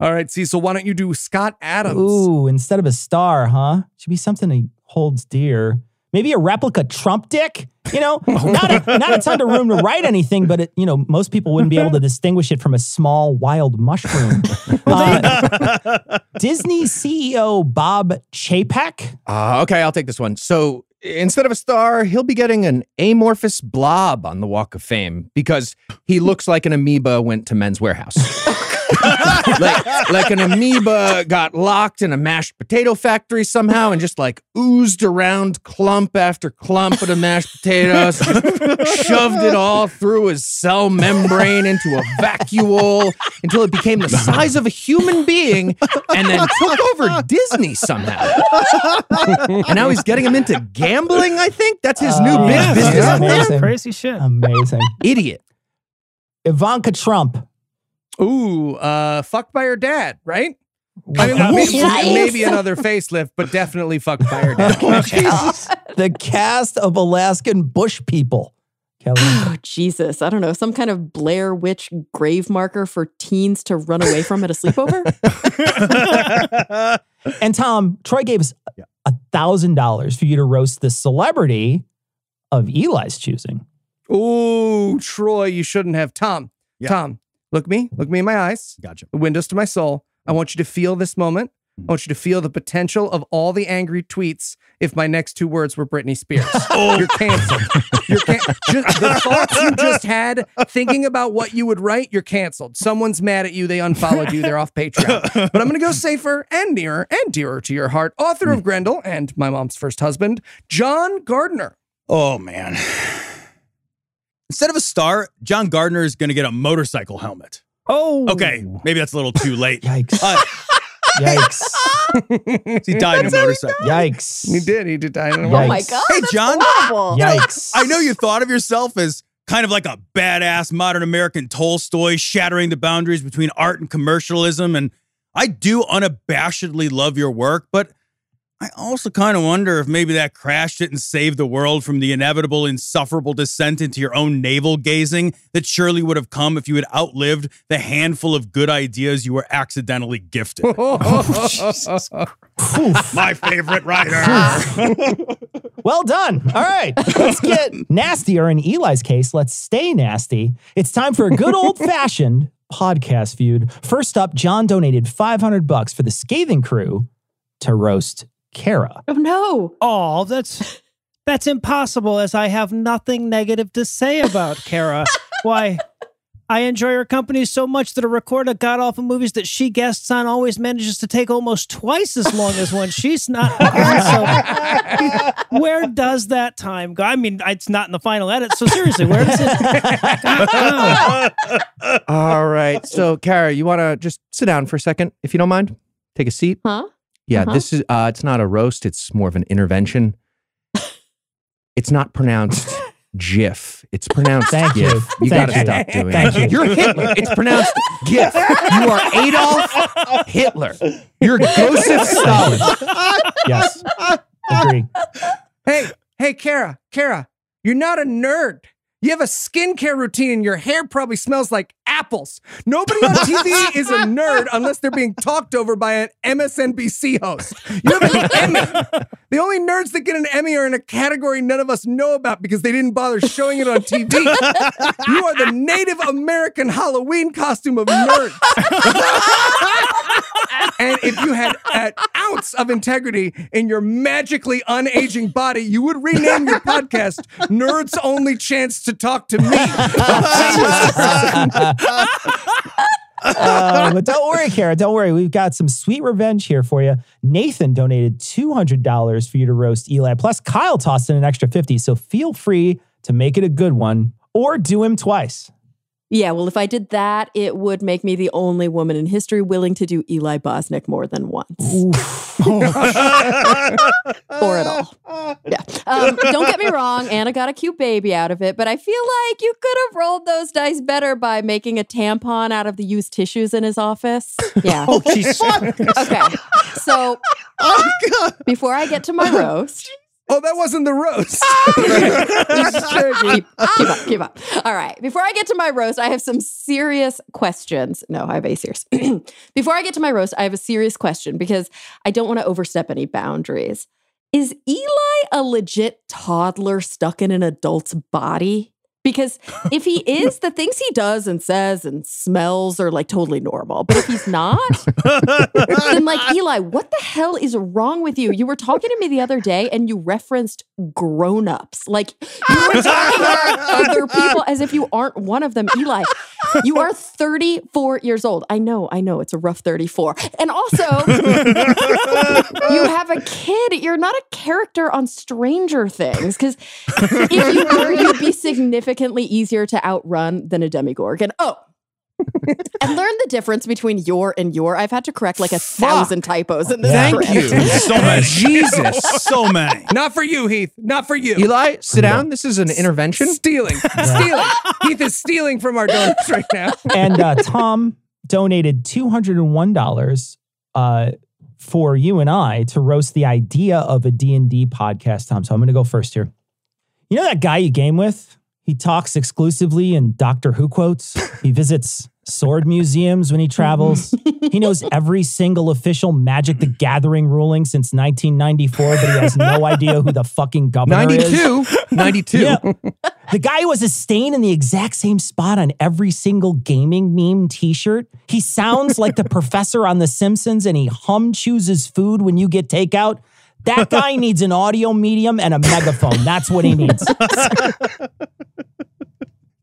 All right, see, so why don't you do Scott Adams? Ooh, instead of a star, huh? Should be something he holds dear. Maybe a replica Trump dick. You know, [LAUGHS] not a, not a ton of room to write anything, but it, you know, most people wouldn't be able to distinguish it from a small wild mushroom. [LAUGHS] Uh, [LAUGHS] Disney CEO Bob Chapek. Uh, okay, I'll take this one. So instead of a star, he'll be getting an amorphous blob on the Walk of Fame because he looks like an amoeba went to Men's Wearhouse. Like, like an amoeba got locked in a mashed potato factory somehow and just like oozed around clump after clump of the mashed potatoes, shoved it all through his cell membrane into a vacuole until it became the size of a human being and then took over Disney somehow. and now he's getting him into gambling, I think. That's his new Oh, yeah, business. amazing. Crazy shit. Amazing. Idiot. Ivanka Trump. Ooh, uh, fucked by her dad, right? I mean, maybe, maybe another facelift, but definitely fucked by her dad. [LAUGHS] the cast of Alaskan Bush People. Kelly. [GASPS] Oh, Jesus. I don't know. Some kind of Blair Witch grave marker for teens to run away from at a sleepover? [LAUGHS] [LAUGHS] and Tom, Troy gave us a thousand dollars for you to roast the celebrity of Eli's choosing. Ooh, Troy, you shouldn't have. Tom, yeah. Tom, look me, look me in my eyes. Gotcha. The windows to my soul. I mm. want you to feel this moment. I mm. want you to feel the potential of all the angry tweets if my next two words were Britney Spears. [LAUGHS] oh. You're canceled. You're can- just, the [LAUGHS] thoughts you just had thinking about what you would write, you're canceled. Someone's mad at you. They unfollowed you. They're off Patreon. But I'm going to go safer and nearer and dearer to your heart. Author of mm. Grendel and my mom's first husband, John Gardner. Oh man. Instead of a star, John Gardner is going to get a motorcycle helmet. Oh. Okay, maybe that's a little too late. [LAUGHS] Yikes. Uh, Yikes. [LAUGHS] he died in a motorcycle. Yikes. He did. He did die in a motorcycle. Oh my God. Hey, that's John. horrible. Yikes. I know you thought of yourself as kind of like a badass modern American Tolstoy, shattering the boundaries between art and commercialism. And I do unabashedly love your work, but I also kind of wonder if maybe that crash didn't save the world from the inevitable, insufferable descent into your own navel gazing that surely would have come if you had outlived the handful of good ideas you were accidentally gifted. [LAUGHS] Oh, [LAUGHS] My favorite writer. [LAUGHS] Well done. All right. Let's get nasty, or in Eli's case, let's stay nasty. It's time for a good old fashioned podcast feud. First up, John donated 500 bucks for the scathing crew to roast Cara. Oh, no. Oh, that's [LAUGHS] that's impossible as I have nothing negative to say about Cara. [LAUGHS] Why? I enjoy her company so much that a record of god awful movies that she guests on always manages to take almost twice as long as when she's not [LAUGHS] on. So where does that time go? I mean, it's not in the final edit. So seriously, where does it go? All right. So, Cara, you want to just sit down for a second, if you don't mind? Take a seat. Huh? Yeah, Uh-huh. this is uh it's not a roast, it's more of an intervention. It's not pronounced GIF. It's pronounced Thank you. GIF. You, Thank gotta you. stop doing it. Thank it. you. You're Hitler. It's pronounced GIF. You are Adolf Hitler. You're Joseph Stalin. Yes. Agree. Hey, hey, Cara, Cara, you're not a nerd. You have a skincare routine and your hair probably smells like apples. Nobody on TV is a nerd unless they're being talked over by an MSNBC host. You have an Emmy. The only nerds that get an Emmy are in a category none of us know about because they didn't bother showing it on TV. You are the Native American Halloween costume of nerds. and if you had an ounce of integrity in your magically unaging body, you would rename your podcast Nerds Only Chance to Talk to Me. [LAUGHS] [LAUGHS] [LAUGHS] Uh, but don't worry, Cara. Don't worry. We've got some sweet revenge here for you. Nathan donated $200 for you to roast Eli. Plus, Kyle tossed in an extra 50 So feel free to make it a good one or do him twice. Yeah, well, if I did that, it would make me the only woman in history willing to do Eli Bosnick more than once. [LAUGHS] or at all. Yeah. Um, don't get me wrong, Anna got a cute baby out of it, but I feel like you could have rolled those dice better by making a tampon out of the used tissues in his office. [LAUGHS] Yeah. Oh, Jesus. Okay. So before I get to my roast. [LAUGHS] Oh, that wasn't the roast. [LAUGHS] Ah! [LAUGHS] keep, keep up, keep up. All right. Before I get to my roast, I have some serious questions. No, I have a serious. [CLEARS THROAT] Before I get to my roast, I have a serious question because I don't want to overstep any boundaries. Is Eli a legit toddler stuck in an adult's body? Because if he [LAUGHS] is, the things he does and says and smells are like totally normal. But if he's not, then like [LAUGHS] Eli, what the hell is wrong with you? You were talking to me the other day and you referenced grown-ups. Like you were talking about other people as if you aren't one of them. Eli, you are 34 years old. I know, I know it's a rough 34. And also, [LAUGHS] you have a kid. You're not a character on Stranger Things. Because if you were, you'd be significantly easier to outrun than a Demogorgon. Oh, and learn the difference between your and your. I've had to correct like a thousand typos in this Thank script. you. [LAUGHS] So many. [LAUGHS] Jesus. So many. Not for you, Heath. Not for you. Eli, sit down. This is an intervention. Stealing. [LAUGHS] Stealing. Heath is stealing from our donors right now. and uh, Tom donated $201 uh, for you and I to roast the idea of a D&D podcast, Tom. So I'm going to go first here. You know that guy you game with? He talks exclusively in Doctor Who quotes. He visits sword museums when he travels. he knows [LAUGHS] every single official Magic the Gathering ruling since 1994, but he has no idea who the fucking governor is. 92. [LAUGHS] 92. Yeah. The guy who has a stain in the exact same spot on every single gaming meme t-shirt. He sounds like the professor on The Simpsons and he hum chooses food when you get takeout. That guy [LAUGHS] needs an audio medium and a megaphone. That's what he needs.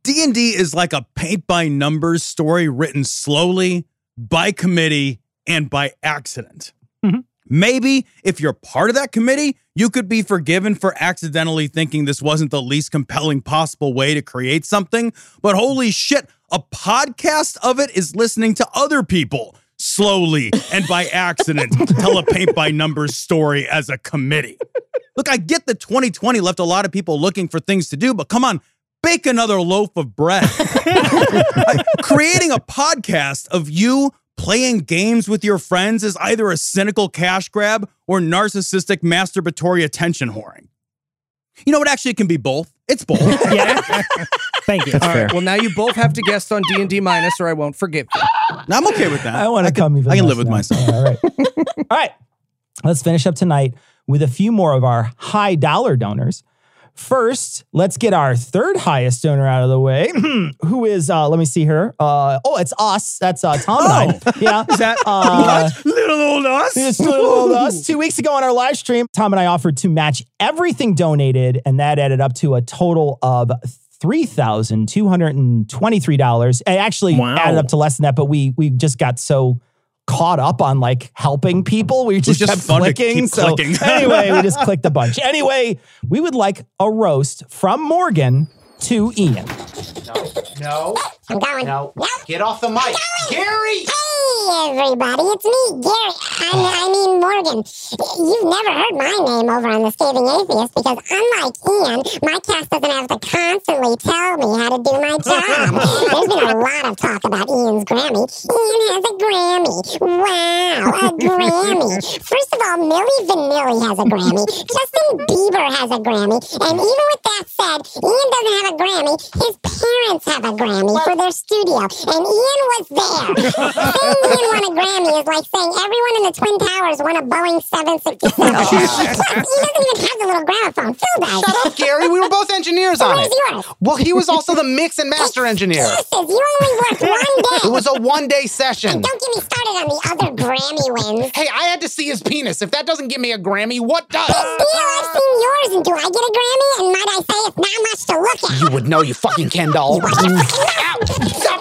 D&D is like a paint by numbers story written slowly, by committee, and by accident. Mm-hmm. Maybe if you're part of that committee, you could be forgiven for accidentally thinking this wasn't the least compelling possible way to create something. But holy shit, a podcast of it is listening to other people slowly and by accident [LAUGHS] tell a paint by numbers story as a committee. Look, I get that 2020 left a lot of people looking for things to do, but come on, bake another loaf of bread. Like, [LAUGHS] [LAUGHS] creating a podcast of you playing games with your friends is either a cynical cash grab or narcissistic masturbatory attention whoring. You know what? Actually, it can be both. It's both. [LAUGHS] yeah. Thank you. All right. Well, now you both have to guess on D and D minus, or I won't forgive you. I'm okay with that. I want to come even I can live with now. myself. All right. All right. Let's finish up tonight with a few more of our high dollar donors. First, let's get our third highest donor out of the way. [CLEARS THROAT] Who is, uh, let me see here. Uh, oh, it's us. That's uh, Tom and I. [LAUGHS] Yeah. Is that Uh, what? Little old us? It's little old us. [LAUGHS] Two weeks ago on our live stream, Tom and I offered to match everything donated, and that added up to a total of three thousand two hundred and twenty-three dollars. It actually Wow. added up to less than that, but we we just got so caught up on like helping people, we just, just kept fun to clicking. keep so clicking. [LAUGHS] [LAUGHS] anyway, we just clicked a bunch. Anyway, we would like a roast from Morgan to Ian. No. I'm going. No. No. Get off the mic. Gary! Hey, everybody, it's me, Gary. I, I mean, Morgan. You've never heard my name over on The Scathing Atheist because, unlike Ian, my cast doesn't have to constantly tell me how to do my job. There's been a lot of talk about Ian's Grammy. Ian has a Grammy. Wow, a Grammy. First of all, Milli Vanilli has a Grammy. Justin Bieber has a Grammy. And even with that said, Ian doesn't have a Grammy. His parents have a Grammy for their studio. And Ian was there. [LAUGHS] Ian won a Grammy is like saying everyone in the Twin Towers won a Boeing 767. [LAUGHS] Plus, he doesn't even have the little gramophone. Phil does. Shut up, Gary. We were both engineers on it. yours? Well, he was also the mix and master engineer. Jesus, you only worked one [LAUGHS] day. It was a one day session. And don't get me started on the other Grammy wins. Hey, I had to see his penis. If that doesn't give me a Grammy, what does? Deal, I've seen yours, and do I get a Grammy? And might I say, it's not much to look at. You would know, you fucking Ken doll. Watch your fucking mouth. Stop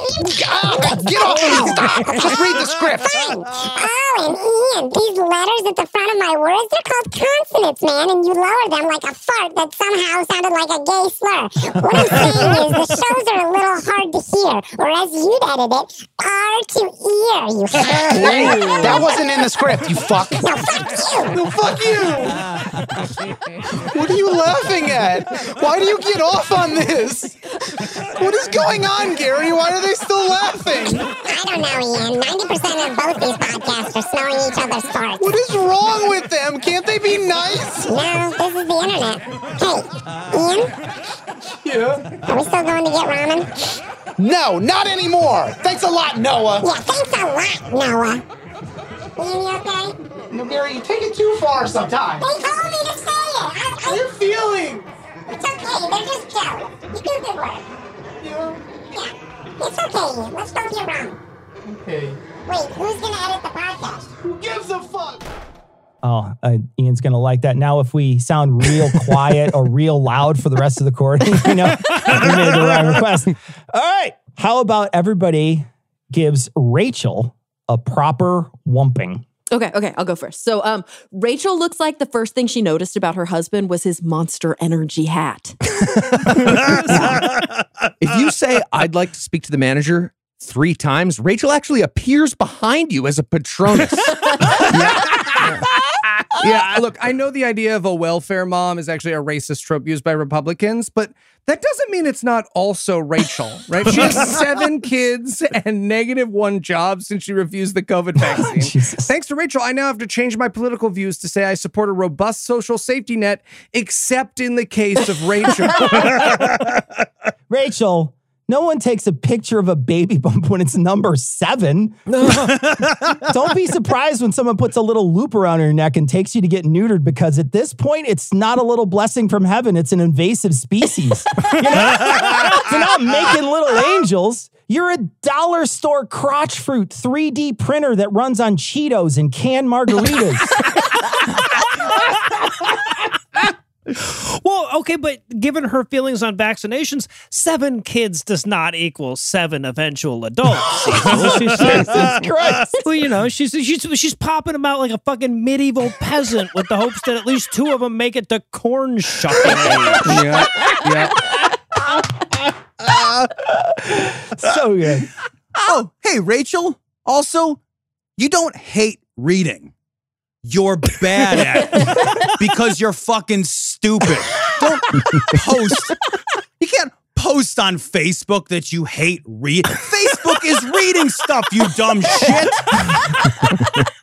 Ah, get off [LAUGHS] me! Stop! Just read the script. Fine. Oh, and Ian, these letters at the front of my words, they're called consonants, man, and you lower them like a fart that somehow sounded like a gay slur. What I'm saying is the shows are a little hard to hear, or as you'd edit it, R to ear, you fuck. that wasn't in the script, you fuck. No, fuck you. No, fuck you. What are you laughing at? Why do you get off on this? What is going on, Gary? Why are they still laughing? I don't know, Ian. 90% of both these podcasts are smelling each other's farts. What is wrong with them? Can't they be nice? No, this is the internet. Hey, Ian? Yeah. Are we still going to get ramen? No, not anymore. Thanks a lot, Noah. Yeah, thanks a lot, Noah. Ian, you okay? No, Gary, you take it too far sometimes. They told me to say it. I, How are you feeling? It's okay. They're just jealous. You do good work. Yeah. Yeah. It's okay, Let's go get ramen. Okay. Wait, who's going to edit the podcast? Who gives a fuck? Oh, uh, Ian's gonna like that. Now, if we sound real [LAUGHS] quiet or real loud for the rest of the recording, [LAUGHS] you know, we made the wrong request. All right, how about everybody gives Rachel a proper whumping? Okay, okay, I'll go first. So, um, Rachel looks like the first thing she noticed about her husband was his Monster Energy hat. [LAUGHS] If you say, I'd like to speak to the manager three times, Rachel actually appears behind you as a Patronus. [LAUGHS] yeah, look, I know the idea of a welfare mom is actually a racist trope used by Republicans, but that doesn't mean it's not also Rachel, right? She has [LAUGHS] seven kids and negative one job since she refused the COVID oh, vaccine. Thanks to Rachel, I now have to change my political views to say I support a robust social safety net, except in the case of Rachel. [LAUGHS] Rachel, no one takes a picture of a baby [LAUGHS] bump when it's number seven. [LAUGHS] Don't be surprised when someone puts a little loop around your neck and takes you to get neutered because at this point, it's not a little blessing from heaven, it's an invasive species. [LAUGHS] You're not, not making little angels. You're a dollar store crotch fruit 3D printer that runs on Cheetos and canned margaritas. [LAUGHS] Well, okay, but given her feelings on vaccinations, seven kids does not equal seven eventual adults. [LAUGHS] Jesus Christ. Well, you know, she's she's she's popping them out like a fucking medieval peasant with the hopes that at least two of them make it to corn shucking age. yeah, yeah. so good. Oh, hey, Rachel. Also, you don't hate reading. You're bad at because you're fucking stupid. Don't post. You can't post on Facebook that you hate read. Facebook is reading stuff, you dumb shit.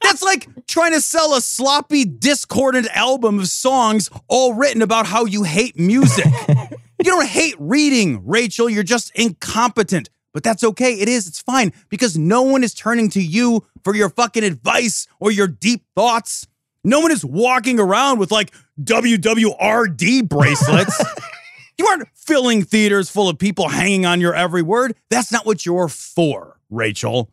That's like trying to sell a sloppy, discordant album of songs all written about how you hate music. You don't hate reading, Rachel. You're just incompetent. But that's okay. It is. It's fine because no one is turning to you for your fucking advice or your deep thoughts. No one is walking around with like WWRD bracelets. [LAUGHS] you aren't filling theaters full of people hanging on your every word. That's not what you're for, Rachel.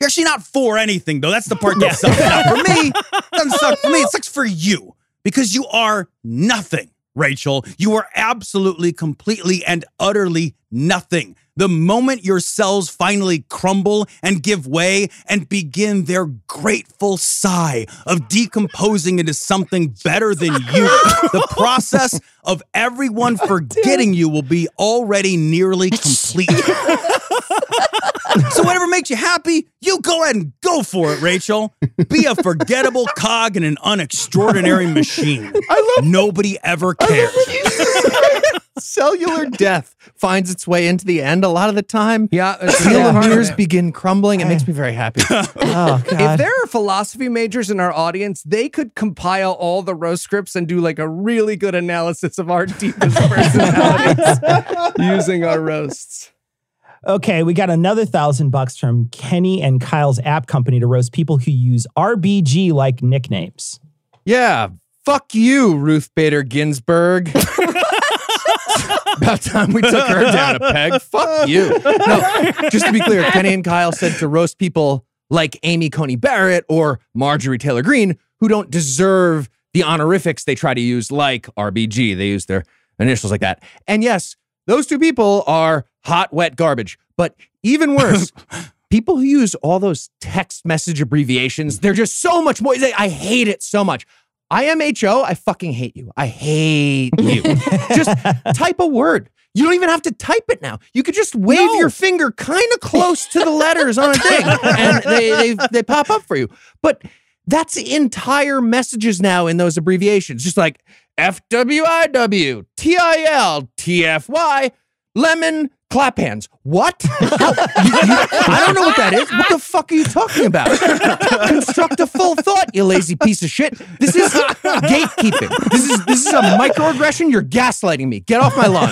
You're actually not for anything, though. That's the part that sucks. Now, for me, [LAUGHS] doesn't suck for me. It sucks for you because you are nothing, Rachel. You are absolutely, completely, and utterly nothing. The moment your cells finally crumble and give way and begin their grateful sigh of decomposing into something better than you, [LAUGHS] the process of everyone forgetting you will be already nearly [LAUGHS] complete. so whatever makes you happy, you go ahead and go for it, Rachel. Be a forgettable [LAUGHS] cog in an unextraordinary machine. I love nobody ever cares. [LAUGHS] Cellular death finds its way into the end a lot of the time. Yeah, it's telomeres begin crumbling. It makes me very happy. [LAUGHS] Oh, If there are philosophy majors in our audience, they could compile all the roast scripts and do like a really good analysis of our deepest personalities using our roasts. Okay, we got another thousand bucks from Kenny and Kyle's app company to roast people who use RBG like nicknames. Yeah, fuck you, Ruth Bader Ginsburg. [LAUGHS] About time we took her down a peg. Fuck you. No, just to be clear, Kenny and Kyle said to roast people like Amy Coney Barrett or Marjorie Taylor Greene who don't deserve the honorifics they try to use, like RBG. They use their initials like that. And yes, those two people are hot, wet garbage. But even worse, [LAUGHS] people who use all those text message abbreviations, they're just so much more. they- I hate it so much. IMHO, I fucking hate you. I hate [LAUGHS] you. just type a word. You don't even have to type it now. You could just wave your finger kind of close to the letters on a thing and they, they, they pop up for you. But that's entire messages now in those abbreviations, just like FWIW, TIL, TFY, lemon, clap hands. What? [LAUGHS] You- you- I don't know what that is. What the fuck are you talking about? Construct a full thought, you lazy piece of shit. This is gatekeeping. This is this is a microaggression. You're gaslighting me. Get off my lawn.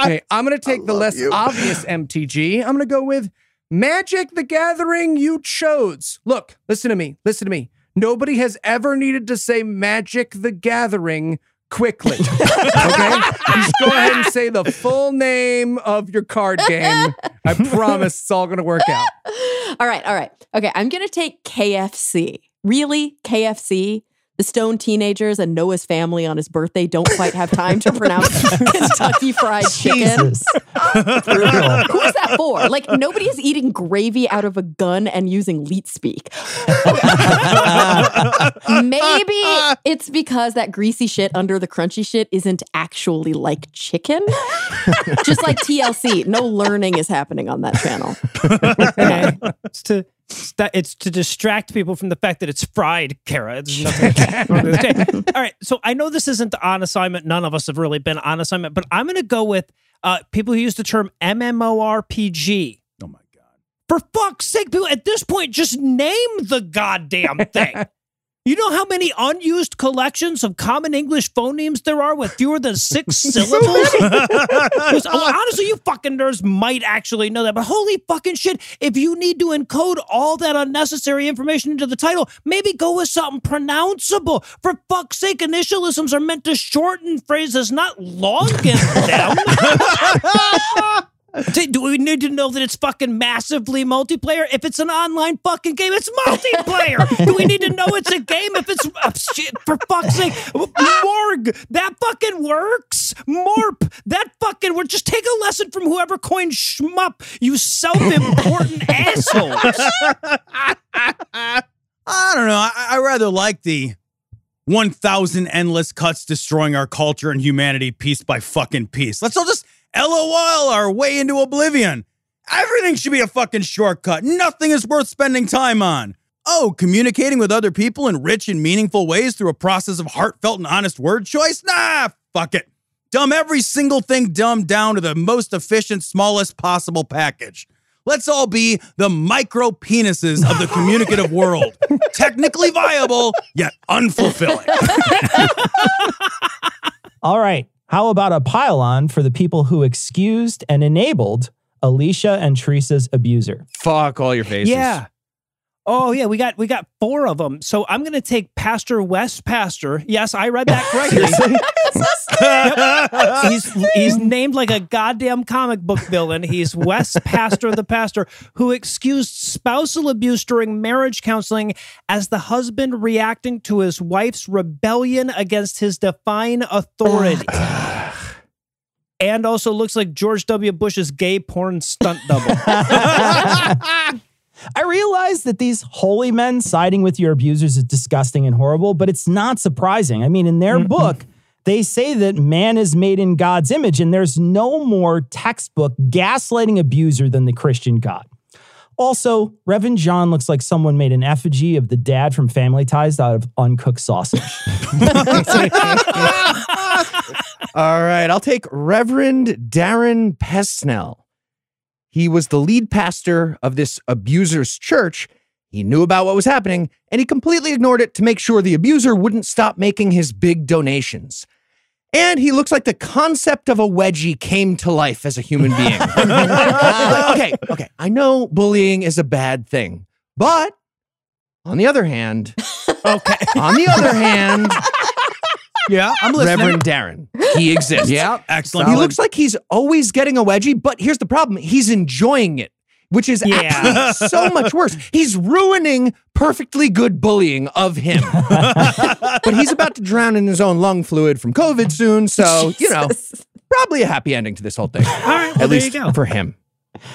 okay, I'm going to take the less obvious MTG. I'm going to go with Magic the Gathering you chose. Look, listen to me. Listen to me. Nobody has ever needed to say Magic the Gathering quickly. [LAUGHS] Okay? Just go ahead and say the full name of your card game. I promise it's all going to work out. all right, all right. Okay, I'm going to take KFC. Really? KFC? The Stone teenagers and Noah's family on his birthday don't quite have time to pronounce [LAUGHS] Kentucky Fried Chicken. Jesus. Who is that for? Like, nobody is eating gravy out of a gun and using leet speak. Maybe it's because that greasy shit under the crunchy shit isn't actually like chicken. Just like TLC, no learning is happening on that channel. [LAUGHS] Okay. it's to it's, that, it's to distract people from the fact that it's fried, Cara. There's [LAUGHS] nothing. [LAUGHS] All right. So I know this isn't on assignment. None of us have really been on assignment, but I'm going to go with uh, people who use the term MMORPG. Oh my God. For fuck's sake, people, at this point, just name the goddamn thing. [LAUGHS] You know how many unused collections of common English phonemes there are with fewer than six [LAUGHS] syllables? uh, [LAUGHS] [LAUGHS] honestly, you fucking nerds might actually know that, but holy fucking shit, if you need to encode all that unnecessary information into the title, maybe go with something pronounceable. For fuck's sake, initialisms are meant to shorten phrases, not longen them. Do- we need to know that it's fucking massively multiplayer? If it's an online fucking game, it's multiplayer. [LAUGHS] Do we need to know it's a game if it's uh, shit, for fuck's sake? Morg, that fucking works. Morp, that fucking works. Just take a lesson from whoever coined shmup. You self-important [LAUGHS] assholes. [LAUGHS] I don't know. I, I rather like the 1,000 endless cuts destroying our culture and humanity piece by fucking piece. Let's all just LOL our way into oblivion. Everything should be a fucking shortcut. Nothing is worth spending time on. Oh, communicating with other people in rich and meaningful ways through a process of heartfelt and honest word choice? Nah, fuck it. Dumb every single thing dumbed down to the most efficient, smallest possible package. Let's all be the micro penises of the [LAUGHS] communicative world. Technically viable, yet unfulfilling. [LAUGHS] All right. How about a pylon for the people who excused and enabled Alicia and Teresa's abuser? Fuck all your faces. Yeah. Oh yeah, we got we got four of them. So I'm going to take Pastor West Pastor. Yes, I read that correctly. [LAUGHS] He's he's named like a goddamn comic book villain. He's West Pastor the pastor who excused spousal abuse during marriage counseling as the husband reacting to his wife's rebellion against his divine authority. and also looks like George W. Bush's gay porn stunt double. [LAUGHS] [LAUGHS] I realize that these holy men siding with your abusers is disgusting and horrible, but it's not surprising. I mean, in their book, they say that man is made in God's image, and there's no more textbook gaslighting abuser than the Christian God. Also, Reverend John looks like someone made an effigy of the dad from Family Ties out of uncooked sausage. [LAUGHS] [LAUGHS] All right, I'll take Reverend Darren Pesnell. He was the lead pastor of this abuser's church. He knew about what was happening, and he completely ignored it to make sure the abuser wouldn't stop making his big donations. And he looks like the concept of a wedgie came to life as a human being. [LAUGHS] okay, okay. I know bullying is a bad thing, but on the other hand, okay. [LAUGHS] On the other hand, yeah, I'm listening. Reverend Darren, he exists. Yeah, [LAUGHS] excellent. He looks like he's always getting a wedgie, but here's the problem: he's enjoying it, which is Yeah. so much worse. He's ruining perfectly good bullying of him. [LAUGHS] but he's about to drown in his own lung fluid from COVID soon, so you know. probably a happy ending to this whole thing. All right, well, At there least you go. for him.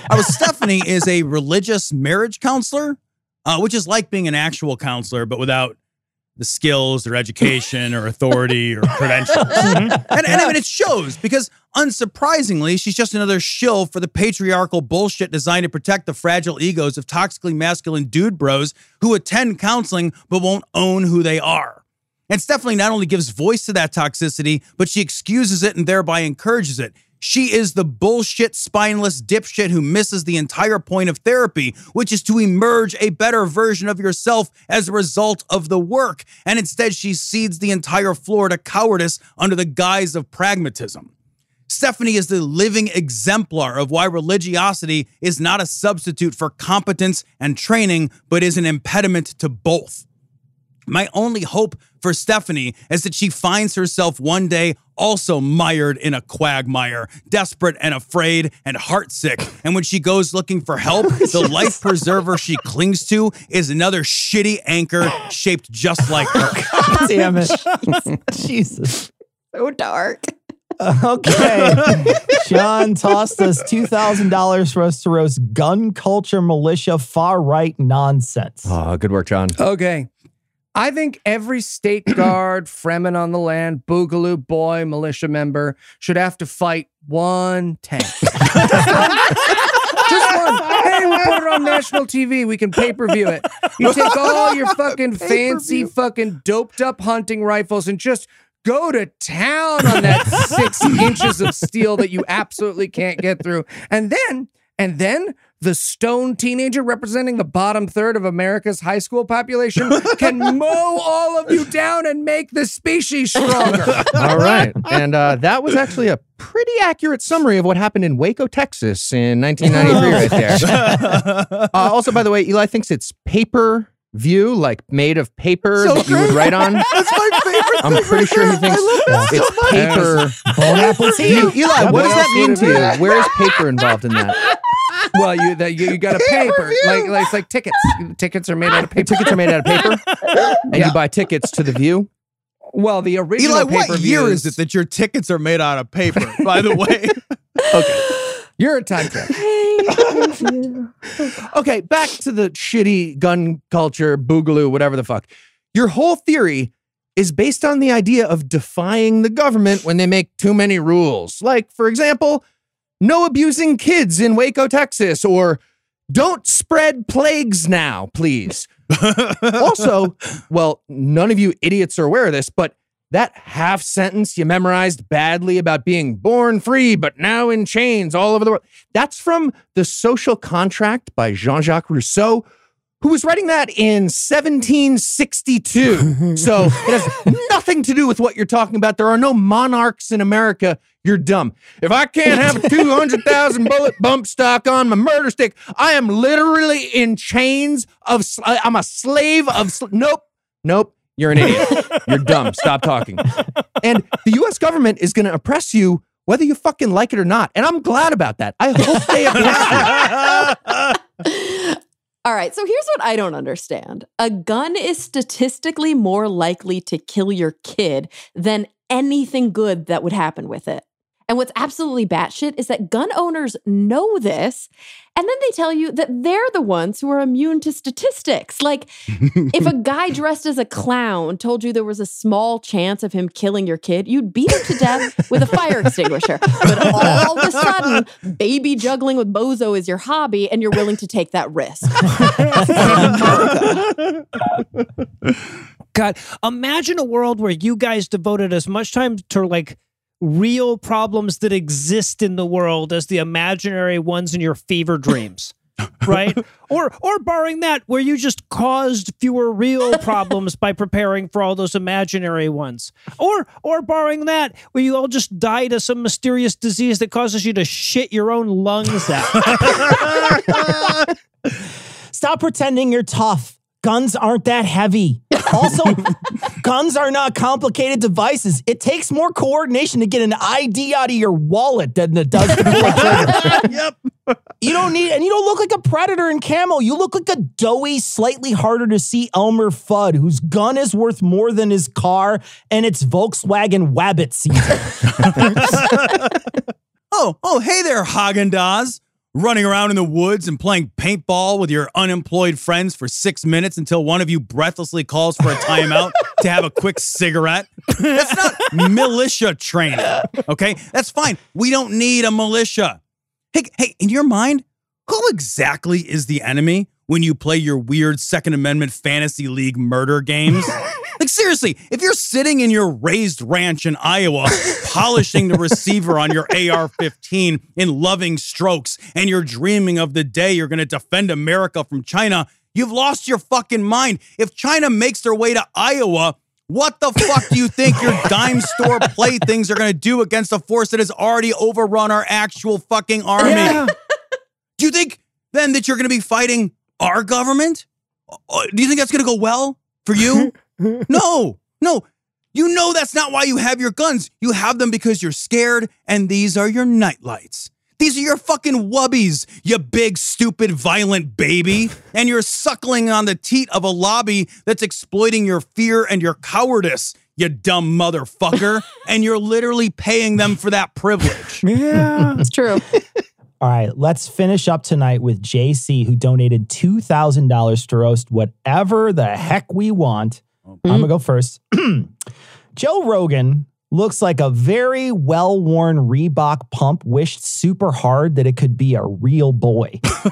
I was Stephanie is a religious marriage counselor, uh, which is like being an actual counselor, but without the skills or education or authority or [LAUGHS] credentials. Mm-hmm. and, and I mean, it shows because unsurprisingly, she's just another shill for the patriarchal bullshit designed to protect the fragile egos of toxically masculine dude bros who attend counseling but won't own who they are. And Stephanie not only gives voice to that toxicity, but she excuses it and thereby encourages it. She is the bullshit, spineless dipshit who misses the entire point of therapy, which is to emerge a better version of yourself as a result of the work. And instead, she cedes the entire floor to cowardice under the guise of pragmatism. Stephanie is the living exemplar of why religiosity is not a substitute for competence and training, but is an impediment to both. My only hope for Stephanie is that she finds herself one day also mired in a quagmire, desperate and afraid and heartsick. And when she goes looking for help, [LAUGHS] the life preserver she clings to is another shitty anchor shaped just like her. [LAUGHS] Oh, [LAUGHS] damn it. Jesus. So dark. Okay. Sean tossed us $2,000 for us to roast gun culture militia far right nonsense. Oh, good work, John. Okay. I think every state [CLEARS THROAT] guard, Freemen on the land, Boogaloo boy, militia member should have to fight one tank. [LAUGHS] Just one. Hey, we'll put it on national TV. We can pay per view it. You take all your fucking [LAUGHS] fancy, fucking doped up hunting rifles and just go to town on that [LAUGHS] six inches of steel that you absolutely can't get through. And then, and then the stone teenager representing the bottom third of America's high school population can [LAUGHS] mow all of you down and make the species stronger. [LAUGHS] All right. And uh, that was actually a pretty accurate summary of what happened in Waco, Texas in 1993, right there. [LAUGHS] Uh, also, by the way, Eli thinks it's paper view, like made of paper So that you would write on. [LAUGHS] That's my favorite I'm thing pretty sure he there. thinks I love that it's so paper. Bone apple tea. You- Eli, what does that mean to you? Where is paper involved in that? well, you that you, you got a paper like, like it's like tickets. Tickets are made out of paper. Tickets are made out of paper, and Yeah. you buy tickets to the view. Well, the original paper view. Eli, what year is it that your tickets are made out of paper, by the way? [LAUGHS] You're a time traveler. [LAUGHS] Okay, back to the shitty gun culture, boogaloo, whatever the fuck. Your whole theory is based on the idea of defying the government when they make too many rules. Like, for example, no abusing kids in Waco, Texas, or don't spread plagues now, please. [LAUGHS] also, well, none of you idiots are aware of this, but that half sentence you memorized badly about being born free, but now in chains all over the world, that's from The Social Contract by Jean Jacques Rousseau, who was writing that in 1762. [LAUGHS] so it has nothing to do with what you're talking about. There are no monarchs in America. You're dumb. If I can't have a [LAUGHS] 200,000 bullet bump stock on my murder stick, I am literally in chains of, sl- I'm a slave of, sl- nope, nope. You're an idiot. You're dumb. Stop talking. And the US government is going to oppress you whether you fucking like it or not. And I'm glad about that. I hope they oppress you. [LAUGHS] All right, so here's what I don't understand. A gun is statistically more likely to kill your kid than anything good that would happen with it. And what's absolutely batshit is that gun owners know this, and then they tell you that they're the ones who are immune to statistics. Like, if a [LAUGHS] guy dressed as a clown told you there was a small chance of him killing your kid, you'd beat him to death with a fire extinguisher. But all of a sudden, baby juggling with bozo is your hobby, and you're willing to take that risk. [LAUGHS] God, imagine a world where you guys devoted as much time to like real problems that exist in the world as the imaginary ones in your fever dreams. [LAUGHS] right? Or or barring that, where you just caused fewer real [LAUGHS] problems by preparing for all those imaginary ones. Or or barring that, where you all just died of some mysterious disease that causes you to shit your own lungs out. [LAUGHS] Stop pretending you're tough. Guns aren't that heavy. [LAUGHS] Also, guns are not complicated devices. It takes more coordination to get an ID out of your wallet than it does to pull a trigger. [LAUGHS] yep. You don't need, and you don't look like a predator in camo. You look like a doughy, slightly harder to see Elmer Fudd, whose gun is worth more than his car, and it's Volkswagen Wabbit season. [LAUGHS] Oh, oh, hey there, Häagen-Dazs. Running around in the woods and playing paintball with your unemployed friends for six minutes until one of you breathlessly calls for a timeout [LAUGHS] to have a quick cigarette. That's not [LAUGHS] militia training, okay? That's fine. We don't need a militia. Hey, hey, in your mind, who exactly is the enemy when you play your weird Second Amendment fantasy league murder games? [LAUGHS] like, seriously, if you're sitting in your raised ranch in Iowa, [LAUGHS] polishing the receiver on your AR 15 in loving strokes, and you're dreaming of the day you're going to defend America from China, you've lost your fucking mind. If China makes their way to Iowa, what the fuck do you think your [LAUGHS] dime store playthings are going to do against a force that has already overrun our actual fucking army? Yeah. Do you think then that you're going to be fighting our government? Uh, Do you think that's going to go well for you? [LAUGHS] no, no. You know that's not why you have your guns. You have them because you're scared, and these are your nightlights. These are your fucking wubbies, you big, stupid, violent baby. And you're suckling on the teat of a lobby that's exploiting your fear and your cowardice, you dumb motherfucker. [LAUGHS] and you're literally paying them for that privilege. Yeah. It's true. [LAUGHS] All right, let's finish up tonight with JC, who donated $2,000 to roast whatever the heck we want. I'm going to go first. [CLEARS THROAT] Joe Rogan looks like a very well worn Reebok pump wished super hard that it could be a real boy. [LAUGHS]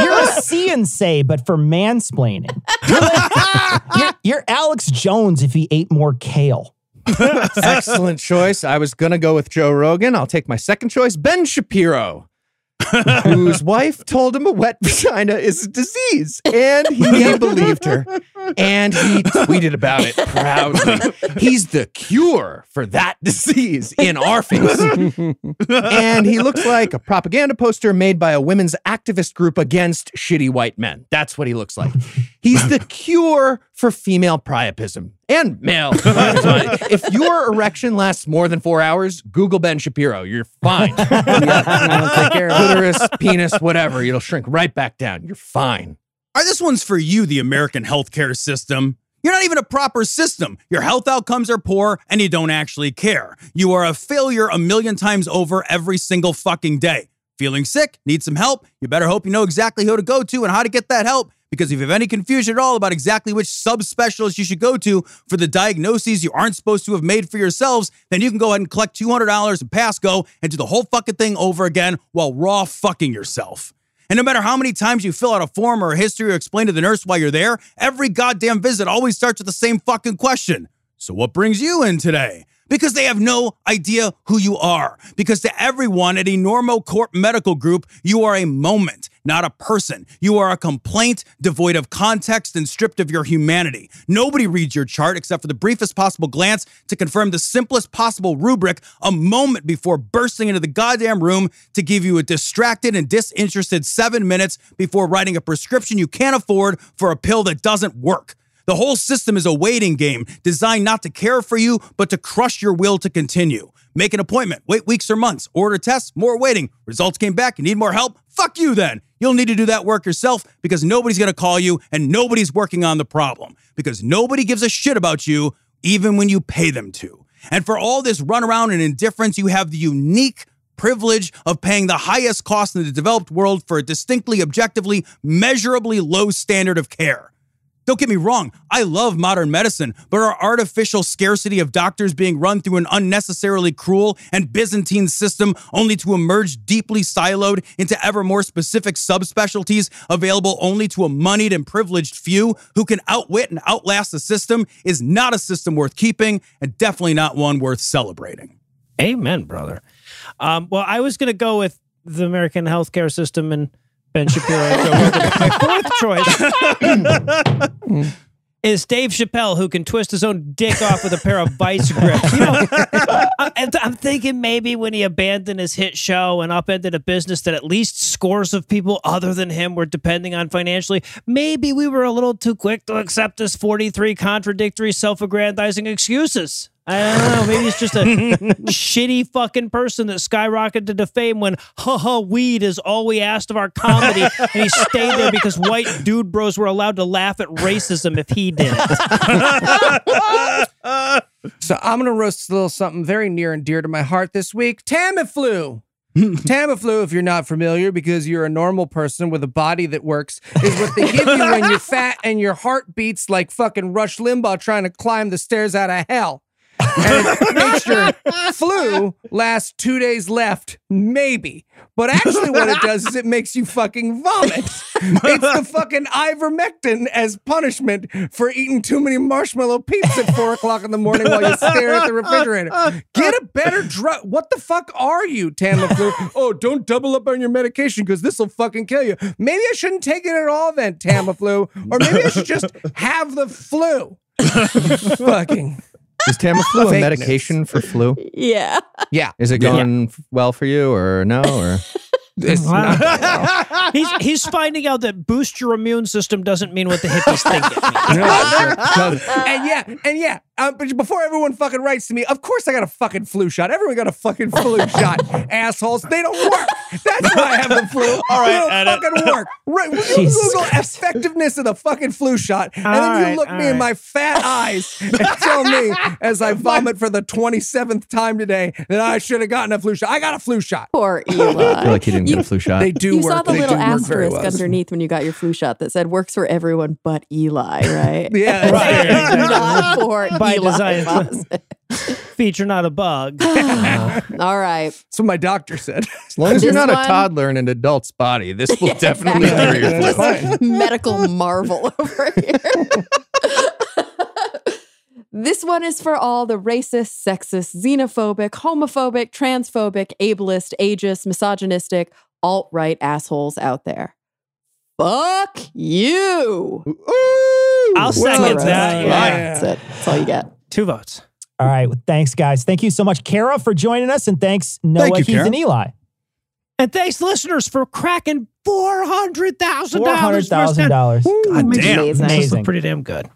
You're a see and say, but for mansplaining. You're, [LAUGHS] like- you're- you're Alex Jones if he ate more kale. [LAUGHS] Excellent choice. I was going to go with Joe Rogan. I'll take my second choice, Ben Shapiro, [LAUGHS] whose wife told him a wet [LAUGHS] vagina is a disease. And he believed her. And he tweeted about it proudly. He's the cure for that disease in our face. and he looks like a propaganda poster made by a women's activist group against shitty white men. That's what he looks like. He's the cure for female priapism and male. [LAUGHS] if your erection lasts more than four hours, Google Ben Shapiro. You're fine. [LAUGHS] Clitoris, penis, whatever. It'll shrink right back down. You're fine. All right, this one's for you, the American healthcare system. You're not even a proper system. Your health outcomes are poor and you don't actually care. You are a failure a million times over every single fucking day. Feeling sick? Need some help? You better hope you know exactly who to go to and how to get that help. Because if you have any confusion at all about exactly which subspecialist you should go to for the diagnoses you aren't supposed to have made for yourselves, then you can go ahead and collect $200 and pass go and do the whole fucking thing over again while raw fucking yourself. And no matter how many times you fill out a form or a history or explain to the nurse why you're there, every goddamn visit always starts with the same fucking question. So what brings you in today? Because they have no idea who you are. Because to everyone at a Normocorp Medical Group, you are a moment, not a person. You are a complaint devoid of context and stripped of your humanity. Nobody reads your chart except for the briefest possible glance to confirm the simplest possible rubric a moment before bursting into the goddamn room to give you a distracted and disinterested seven minutes before writing a prescription you can't afford for a pill that doesn't work. The whole system is a waiting game designed not to care for you, but to crush your will to continue. Make an appointment, wait weeks or months, order tests, more waiting. Results came back, you need more help? Fuck you then. You'll need to do that work yourself because nobody's gonna call you and nobody's working on the problem because nobody gives a shit about you even when you pay them to. And for all this runaround and indifference, you have the unique privilege of paying the highest cost in the developed world for a distinctly, objectively, measurably low standard of care. Don't get me wrong, I love modern medicine, but our artificial scarcity of doctors being run through an unnecessarily cruel and Byzantine system only to emerge deeply siloed into ever more specific subspecialties available only to a moneyed and privileged few who can outwit and outlast the system is not a system worth keeping and definitely not one worth celebrating. Amen, brother. Um, well, I was going to go with the American healthcare system and Ben Shapiro. My fourth choice [LAUGHS] is Dave Chappelle, who can twist his own dick off with a pair of vice grips. You know, I'm thinking maybe when he abandoned his hit show and upended a business that at least scores of people other than him were depending on financially, maybe we were a little too quick to accept his 43 contradictory, self aggrandizing excuses. I don't know. Maybe it's just a [LAUGHS] shitty fucking person that skyrocketed to fame when haha weed is all we asked of our comedy, and he stayed there because white dude bros were allowed to laugh at racism if he didn't. [LAUGHS] So I'm gonna roast a little something very near and dear to my heart this week. Tamiflu. [LAUGHS] Tamiflu, if you're not familiar, because you're a normal person with a body that works, is what they give you when you're fat and your heart beats like fucking Rush Limbaugh trying to climb the stairs out of hell. And it makes your flu last two days left, maybe. But actually, what it does is it makes you fucking vomit. It's the fucking ivermectin as punishment for eating too many marshmallow peeps at four o'clock in the morning while you stare at the refrigerator. Get a better drug. What the fuck are you, Tamiflu? oh, don't double up on your medication because this will fucking kill you. Maybe I shouldn't take it at all then, Tamiflu. Or maybe I should just have the flu. [LAUGHS] fucking. Is Tamiflu a Fake medication for flu? Yeah. Yeah. Is it going f- well for you or no? Or [LAUGHS] It's not [LAUGHS] he's he's finding out that boost your immune system doesn't mean what the hippies think it means. [LAUGHS] and yeah, and yeah. Um, but before everyone fucking writes to me, of course I got a fucking flu shot. Everyone got a fucking flu [LAUGHS] shot. Assholes, they don't work. That's why I have the flu. [LAUGHS] All right, they don't edit. fucking work. Right? When [LAUGHS] you Jesus Google effectiveness of the fucking flu shot, and All then you right, look all me in my fat eyes and tell me as I vomit for the twenty seventh time today that I should have gotten a flu shot. I got a flu shot. Poor I Eli. feel like he didn't get a flu shot. They do you work. saw the they little do work very asterisk well. underneath when you got your flu shot that said works for everyone but Eli, right? Yeah, Right. Not for By design. [LAUGHS] Feature, not a bug. [LAUGHS] Uh-huh. All right. That's what my doctor said. As long as you're This not one- a toddler in an adult's body, this will [LAUGHS] definitely cure your flu. fine. medical marvel over here. this one is for all the racist, sexist, xenophobic, homophobic, transphobic, ableist, ageist, misogynistic, alt right assholes out there. Fuck you. I'll second That's that. it. Yeah. That's it. That's all you get. Two votes. All right. Well, thanks, guys. Thank you so much, Cara, for joining us, and thanks, Noah, you, Heath, Cara. and Eli. And thanks, listeners, for cracking four hundred thousand dollars. thousand dollars. God damn. Amazing. Amazing. Pretty damn good.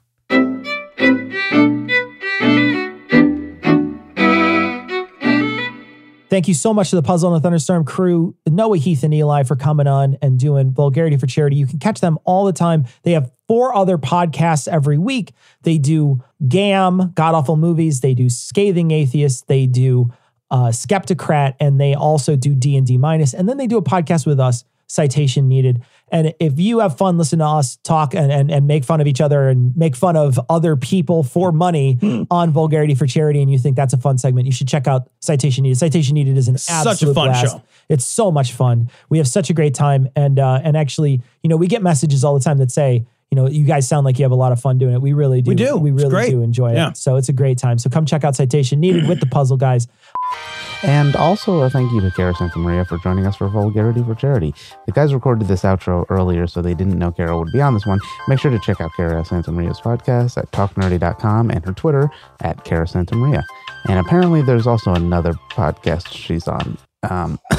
Thank you so much to the Puzzle and the Thunderstorm crew, Noah, Heath, and Eli for coming on and doing Vulgarity for Charity. You can catch them all the time. They have four other podcasts every week. They do GAM, God Awful Movies. They do Scathing Atheist. They do uh, Skeptocrat, and they also do D and D minus. And then they do a podcast with us, Citation Needed. And if you have fun listening to us talk and, and, and make fun of each other and make fun of other people for money on Vulgarity for Charity, and you think that's a fun segment, you should check out Citation Needed. Citation Needed is an Such a fun blast. show. It's so much fun. We have such a great time, and uh, and actually, you know, we get messages all the time that say, you know, you guys sound like you have a lot of fun doing it. We really do. We do. We really do enjoy Yeah. it. So it's a great time. So come check out Citation Needed with the puzzle guys. And also a thank you to Cara Santa Maria for joining us for Vulgarity for Charity. The guys recorded this outro earlier, so they didn't know Cara would be on this one. Make sure to check out Cara Santa Maria's podcast at talknerdy.com and her Twitter at Cara Santa Maria. And apparently there's also another podcast she's on. Um, [COUGHS]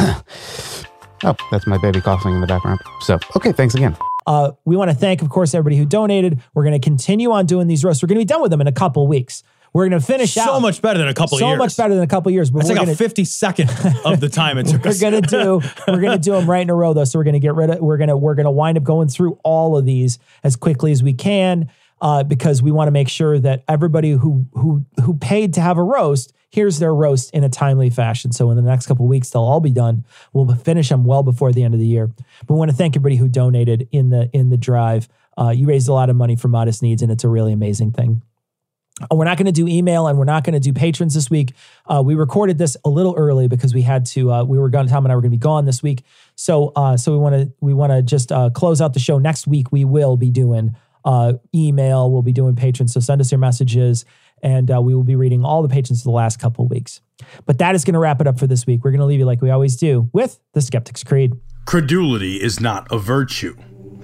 oh, that's my baby coughing in the background. So, okay, thanks again. Uh, we want to thank, of course, everybody who donated. We're going to continue on doing these roasts. We're going to be done with them in a couple weeks. We're going to finish So out so much better than a couple so years. So much better than a couple years. But That's like gonna, a 50 second [LAUGHS] of the time it took us. we're gonna do we're gonna do them right in a row though. So we're gonna get rid of we're gonna we're gonna wind up going through all of these as quickly as we can uh, because we want to make sure that everybody who who who paid to have a roast here's their roast in a timely fashion. So in the next couple of weeks they'll all be done. We'll finish them well before the end of the year. But we want to thank everybody who donated in the in the drive. Uh, you raised a lot of money for Modest Needs, and it's a really amazing thing. Uh, We're not going to do email and we're not going to do patrons this week. Uh, we recorded this a little early because we had to. Uh, we were going. Tom and I were going to be gone this week, so uh, so we want to we want to just uh, close out the show next week. We will be doing uh, email. We'll be doing patrons. So send us your messages, and we will be reading all the patrons for the last couple of weeks. But that is going to wrap it up for this week. We're going to leave you like we always do with the Skeptics Creed. Credulity is not a virtue.